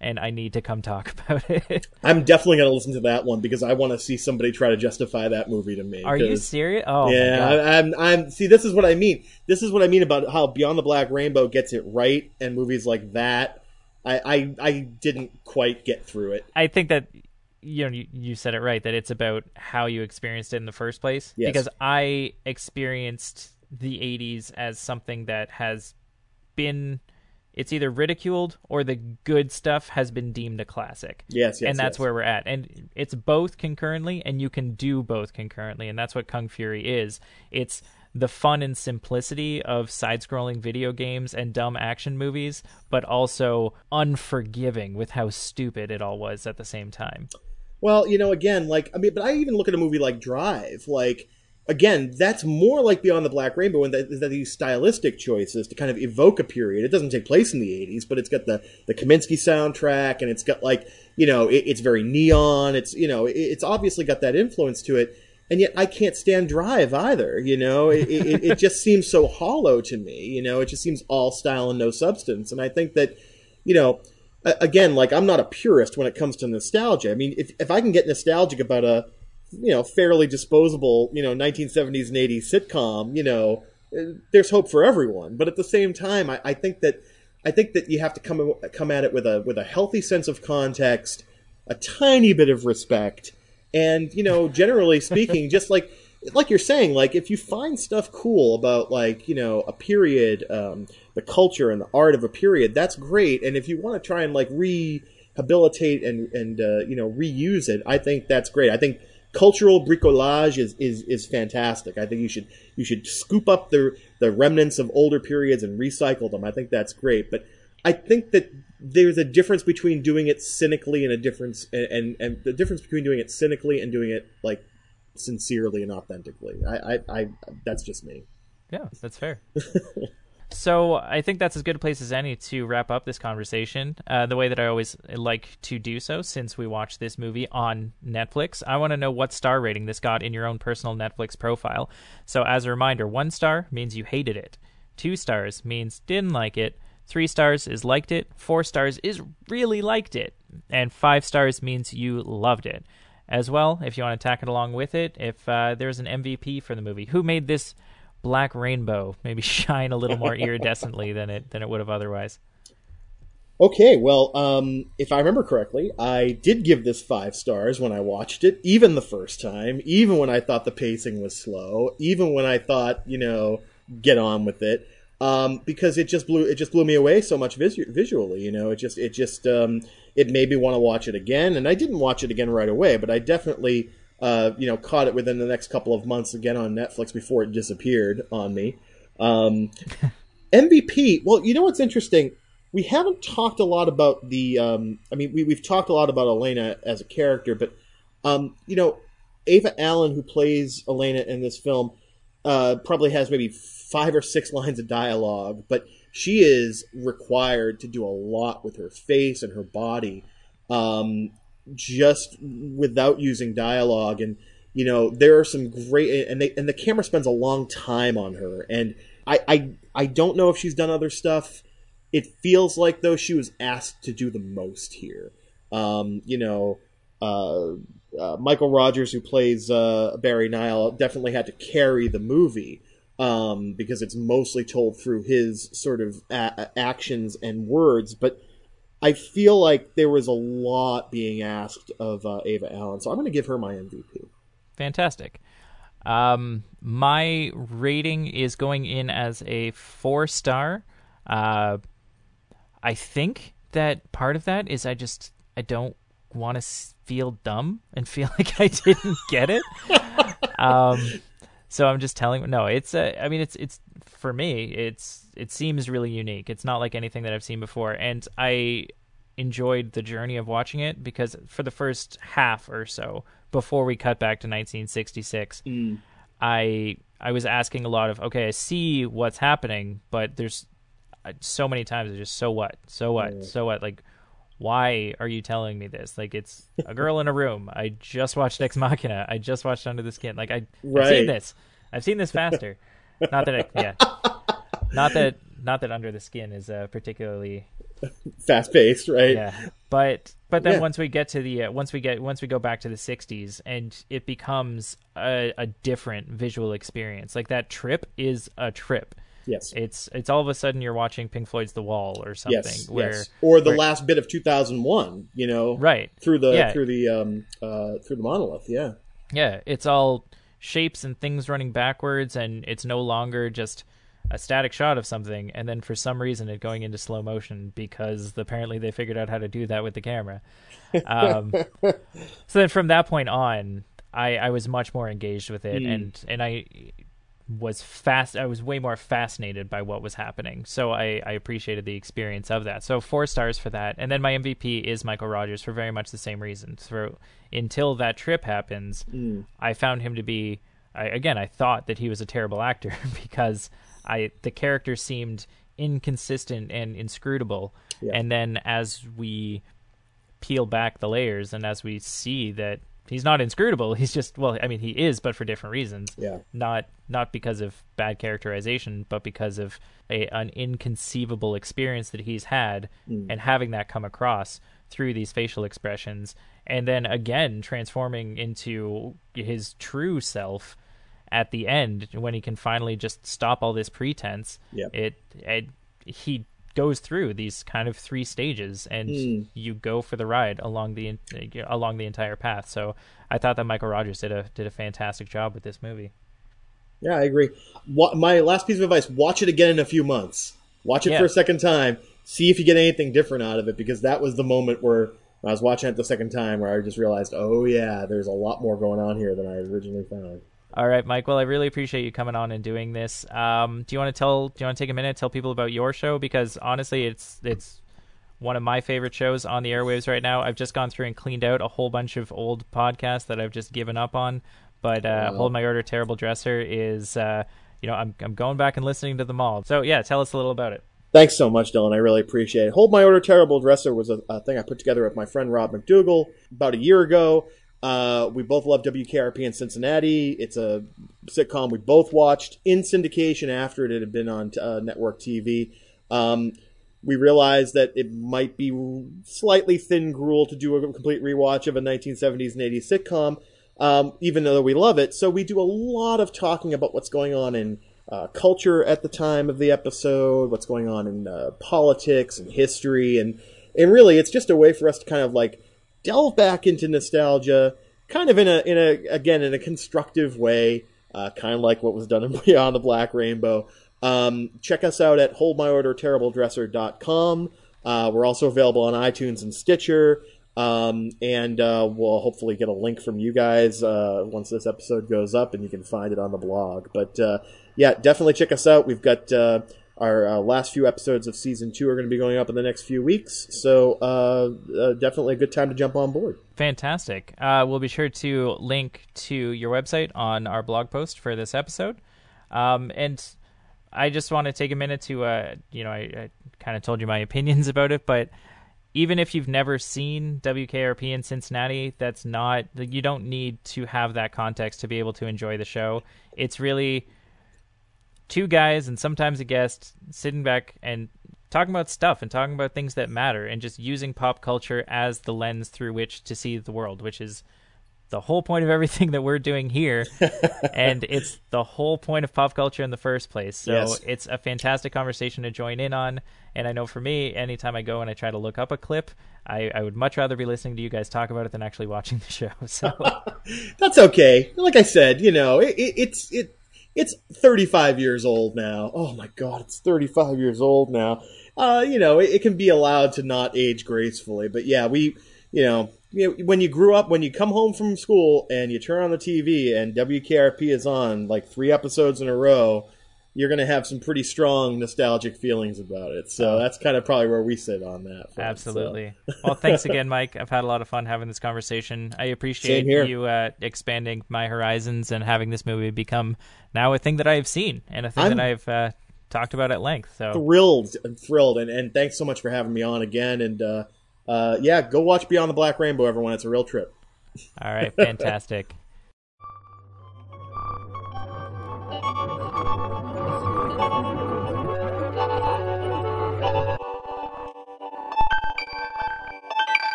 Speaker 1: and I need to come talk about it.
Speaker 2: I'm definitely going to listen to that one because I want to see somebody try to justify that movie to me.
Speaker 1: Are you serious? Oh,
Speaker 2: yeah. I, I'm. I'm. See, this is what I mean. This is what I mean about how Beyond the Black Rainbow gets it right, and movies like that, I, I, I didn't quite get through it.
Speaker 1: I think that you know you, you said it right that it's about how you experienced it in the first place.
Speaker 2: Yes.
Speaker 1: Because I experienced the '80s as something that has been it's either ridiculed or the good stuff has been deemed a classic.
Speaker 2: Yes, yes,
Speaker 1: and that's
Speaker 2: yes.
Speaker 1: where we're at. And it's both concurrently, and you can do both concurrently, and that's what Kung Fury is. It's the fun and simplicity of side-scrolling video games and dumb action movies, but also unforgiving with how stupid it all was at the same time.
Speaker 2: Well, you know, again, like I mean, but I even look at a movie like Drive. Like, again, that's more like Beyond the Black Rainbow, and that, that these stylistic choices to kind of evoke a period. It doesn't take place in the '80s, but it's got the the Kavinsky soundtrack, and it's got like you know, it, it's very neon. It's you know, it, it's obviously got that influence to it. And yet, I can't stand Drive either. You know, it, it, it just seems so hollow to me. You know, it just seems all style and no substance. And I think that, you know, again, like I'm not a purist when it comes to nostalgia. I mean, if if I can get nostalgic about a you know fairly disposable you know 1970s and 80s sitcom, you know, eh, there's hope for everyone. But at the same time, I, I think that I think that you have to come come at it with a with a healthy sense of context, a tiny bit of respect, and you know, generally speaking, just like like you're saying, like if you find stuff cool about like you know a period, um, the culture and the art of a period, that's great. And if you want to try and like rehabilitate and and uh, you know reuse it, I think that's great. I think cultural bricolage is, is is fantastic. I think you should you should scoop up the the remnants of older periods and recycle them. I think that's great. But I think that there's a difference between doing it cynically and a difference and, and, and the difference between doing it cynically and doing it like sincerely and authentically. I, I, I that's just me.
Speaker 1: Yeah, that's fair. so I think that's as good a place as any to wrap up this conversation. Uh, the way that I always like to do so, since we watched this movie on Netflix, I want to know what star rating this got in your own personal Netflix profile. So as a reminder, one star means you hated it. Two stars means didn't like it. Three stars is liked it. Four stars is really liked it. And five stars means you loved it. As well, if you want to tack it along with it, if uh, there's an MVP for the movie, who made this black rainbow maybe shine a little more iridescently than it than it would have otherwise?
Speaker 2: Okay, well, um, if I remember correctly, I did give this five stars when I watched it, even the first time, even when I thought the pacing was slow, even when I thought, you know, get on with it, um, because it just blew it just blew me away so much visu- visually. You know, it just it just um, it made me want to watch it again, and I didn't watch it again right away, but I definitely uh, you know caught it within the next couple of months again on Netflix before it disappeared on me. Um, MVP. Well, you know what's interesting? We haven't talked a lot about the. Um, I mean, we, we've talked a lot about Elena as a character, but um, you know, Eva Allan, who plays Elena in this film, uh, probably has maybe five or six lines of dialogue, but she is required to do a lot with her face and her body, um, just without using dialogue. And you know, there are some great, and they and the camera spends a long time on her, and I I, I don't know if she's done other stuff. It feels like though she was asked to do the most here. Um, you know, uh, uh, Michael Rogers, who plays uh, Barry Nyle, definitely had to carry the movie. um, because it's mostly told through his sort of a- actions and words. But I feel like there was a lot being asked of uh, Eva Allan, so I'm going to give her my MVP.
Speaker 1: Fantastic. Um, my rating is going in as a four star. Uh, I think that part of that is I just I don't want to feel dumb and feel like I didn't get it. um, so I'm just telling. No, it's a. I mean, it's it's for me. It's it seems really unique. It's not like anything that I've seen before, and I enjoyed the journey of watching it because for the first half or so before we cut back to 1966,
Speaker 2: Mm.
Speaker 1: I I was asking a lot of okay, I see what's happening, but there's uh, so many times it's just so what, so what, so what, like. Why are you telling me this? Like it's a girl in a room. I just watched Ex Machina. I just watched Under the Skin. Like I, I've
Speaker 2: Right.
Speaker 1: seen this. I've seen this faster. not that I, yeah. Not that not that Under the Skin is uh, particularly
Speaker 2: Fast paced, right?
Speaker 1: yeah but but then
Speaker 2: Yeah.
Speaker 1: once we get to the uh, once we get once we go back to the 60s and it becomes a, a different visual experience like that trip is a trip
Speaker 2: Yes.
Speaker 1: it's it's all of a sudden you're watching pink floyd's the wall or something
Speaker 2: Yes,
Speaker 1: where
Speaker 2: yes. Or the
Speaker 1: where-
Speaker 2: last bit of 2001, you know,
Speaker 1: right
Speaker 2: through the
Speaker 1: Yeah.
Speaker 2: through the um uh through the monolith. Yeah,
Speaker 1: yeah it's all shapes and things running backwards and it's no longer just a static shot of something and then for some reason it going into slow motion because apparently they figured out how to do that with the camera. Um, so then from that point on I, I was much more engaged with it and and I was fast I was way more fascinated by what was happening. So I, I appreciated the experience of that. So four stars for that. And then my MVP is Michael Rogers for very much the same reason so until that trip happens I found him to be I, again I thought that he was a terrible actor because I the character seemed inconsistent and inscrutable
Speaker 2: Yeah.
Speaker 1: and then as we peel back the layers and as we see that he's not inscrutable he's just well i mean he is but for different reasons
Speaker 2: Yeah.
Speaker 1: not not because of bad characterization but because of a an inconceivable experience that he's had hmm. and having that come across through these facial expressions and then again transforming into his true self at the end when he can finally just stop all this pretense
Speaker 2: Yep.
Speaker 1: it, it he goes through these kind of three stages and hmm. you go for the ride along the along the entire path so i thought that michael rogers did a did a fantastic job with this movie
Speaker 2: yeah, I agree. My last piece of advice: watch it again in a few months. Watch it
Speaker 1: Yeah.
Speaker 2: for a second time. See if you get anything different out of it, because that was the moment where I was watching it the second time where I just realized, oh yeah, there's a lot more going on here than I originally found.
Speaker 1: All right mike. Well i really appreciate you coming on and doing this. Um, do you want to tell do you want to take a minute tell people about your show? Because honestly it's it's one of my favorite shows on the airwaves right now. I've just gone through and cleaned out a whole bunch of old podcasts that i've just given up on. But uh, hold my order terrible dresser is uh, you know I'm, I'm going back and listening to them all. So yeah tell us a little about it.
Speaker 2: Thanks so much, Dylan. I really appreciate it. Hold My Order Terrible Dresser was a, a thing I put together with my friend Rob McDougall about a year ago. Uh, we both love WKRP in Cincinnati. It's a sitcom we both watched in syndication after it had been on uh, network TV. Um, we realized that it might be slightly thin gruel to do a complete rewatch of a 1970s and 80s sitcom, um, even though we love it. So we do a lot of talking about what's going on in uh, culture at the time of the episode, what's going on in uh, politics and history, and and really, it's just a way for us to kind of like delve back into nostalgia, kind of in a in a again in a constructive way, uh, kind of like what was done in Beyond the Black Rainbow. Um, check us out at holdmyorderterribledresser.com. Uh, we're also available on iTunes and Stitcher. Um, and uh, we'll hopefully get a link from you guys uh, once this episode goes up, and you can find it on the blog. But uh, yeah, definitely check us out. We've got uh, our uh, last few episodes of season two are going to be going up in the next few weeks, so uh, uh, definitely a good time to jump on board.
Speaker 1: Fantastic. Uh, we'll be sure to link to your website on our blog post for this episode. Um, and I just want to take a minute to, uh, you know, I, I kind of told you my opinions about it, but even if you've never seen WKRP in Cincinnati, that's not, you don't need to have that context to be able to enjoy the show. It's really two guys and sometimes a guest sitting back and talking about stuff and talking about things that matter and just using pop culture as the lens through which to see the world, which is the whole point of everything that we're doing here, and it's the whole point of pop culture in the first place. So
Speaker 2: Yes.
Speaker 1: it's a fantastic conversation to join in on. And I know for me, anytime I go and I try to look up a clip, I, I would much rather be listening to you guys talk about it than actually watching the show. So
Speaker 2: That's okay. Like I said, you know, it, it, it's it it's 35 years old now. Oh my god, it's 35 years old now. Uh, you know, it, it can be allowed to not age gracefully, but yeah, we, you know, you know, when you grew up, when you come home from school and you turn on the TV and WKRP is on like three episodes in a row, you're going to have some pretty strong nostalgic feelings about it. So that's kind of probably where we sit on that. front, so.
Speaker 1: Absolutely. Well, thanks again, Mike. I've had a lot of fun having this conversation. I appreciate you uh, expanding my horizons and having this movie become now a thing that I have seen and a thing
Speaker 2: I'm-
Speaker 1: that I've uh, talked about at length. So
Speaker 2: thrilled and thrilled and, and thanks so much for having me on again and uh, uh, yeah go watch beyond the black rainbow everyone it's a real trip
Speaker 1: all right, fantastic.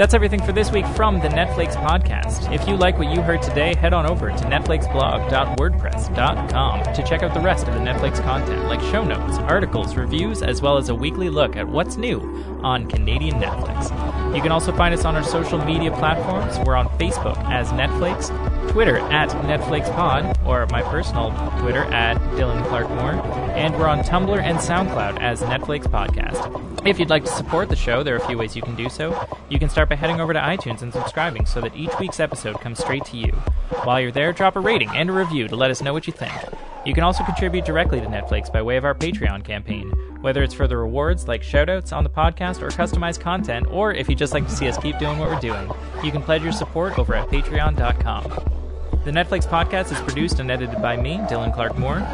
Speaker 1: That's everything for this week from the NetFlakes podcast. If you like what you heard today, head on over to netflakesblog.wordpress.com to check out the rest of the NetFlakes content, like show notes, articles, reviews, as well as a weekly look at what's new on Canadian Netflix. You can also find us on our social media platforms. We're on Facebook as NetFlakes, Twitter at NetFlakesPod, or my personal Twitter at Dylan Clark Moore, and we're on Tumblr and SoundCloud as NetFlakes Podcast. If you'd like to support the show, there are a few ways you can do so. You can start by heading over to iTunes and subscribing so that each week's episode comes straight to you. While you're there, drop a rating and a review to let us know what you think. You can also contribute directly to NetFlakes by way of our Patreon campaign, whether it's for the rewards like shoutouts on the podcast or customized content, or if you'd just like to see us keep doing what we're doing. You can pledge your support over at patreon.com. The NetFlakes podcast is produced and edited by me, Dylan Clark Moore.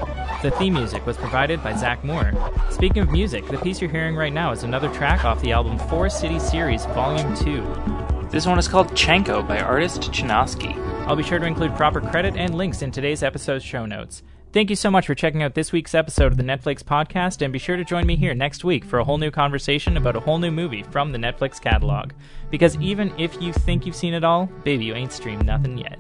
Speaker 1: The theme music was provided by Zach Moore. Speaking of music, the piece you're hearing right now is another track off the album Forest City Series Volume 2. This one is called Chanko by artist Chenosky. I'll be sure to include proper credit and links in today's episode's show notes. Thank you so much for checking out this week's episode of the NetFlakes podcast, and be sure to join me here next week for a whole new conversation about a whole new movie from the Netflix catalog. Because even if you think you've seen it all, baby, you ain't streamed nothing yet.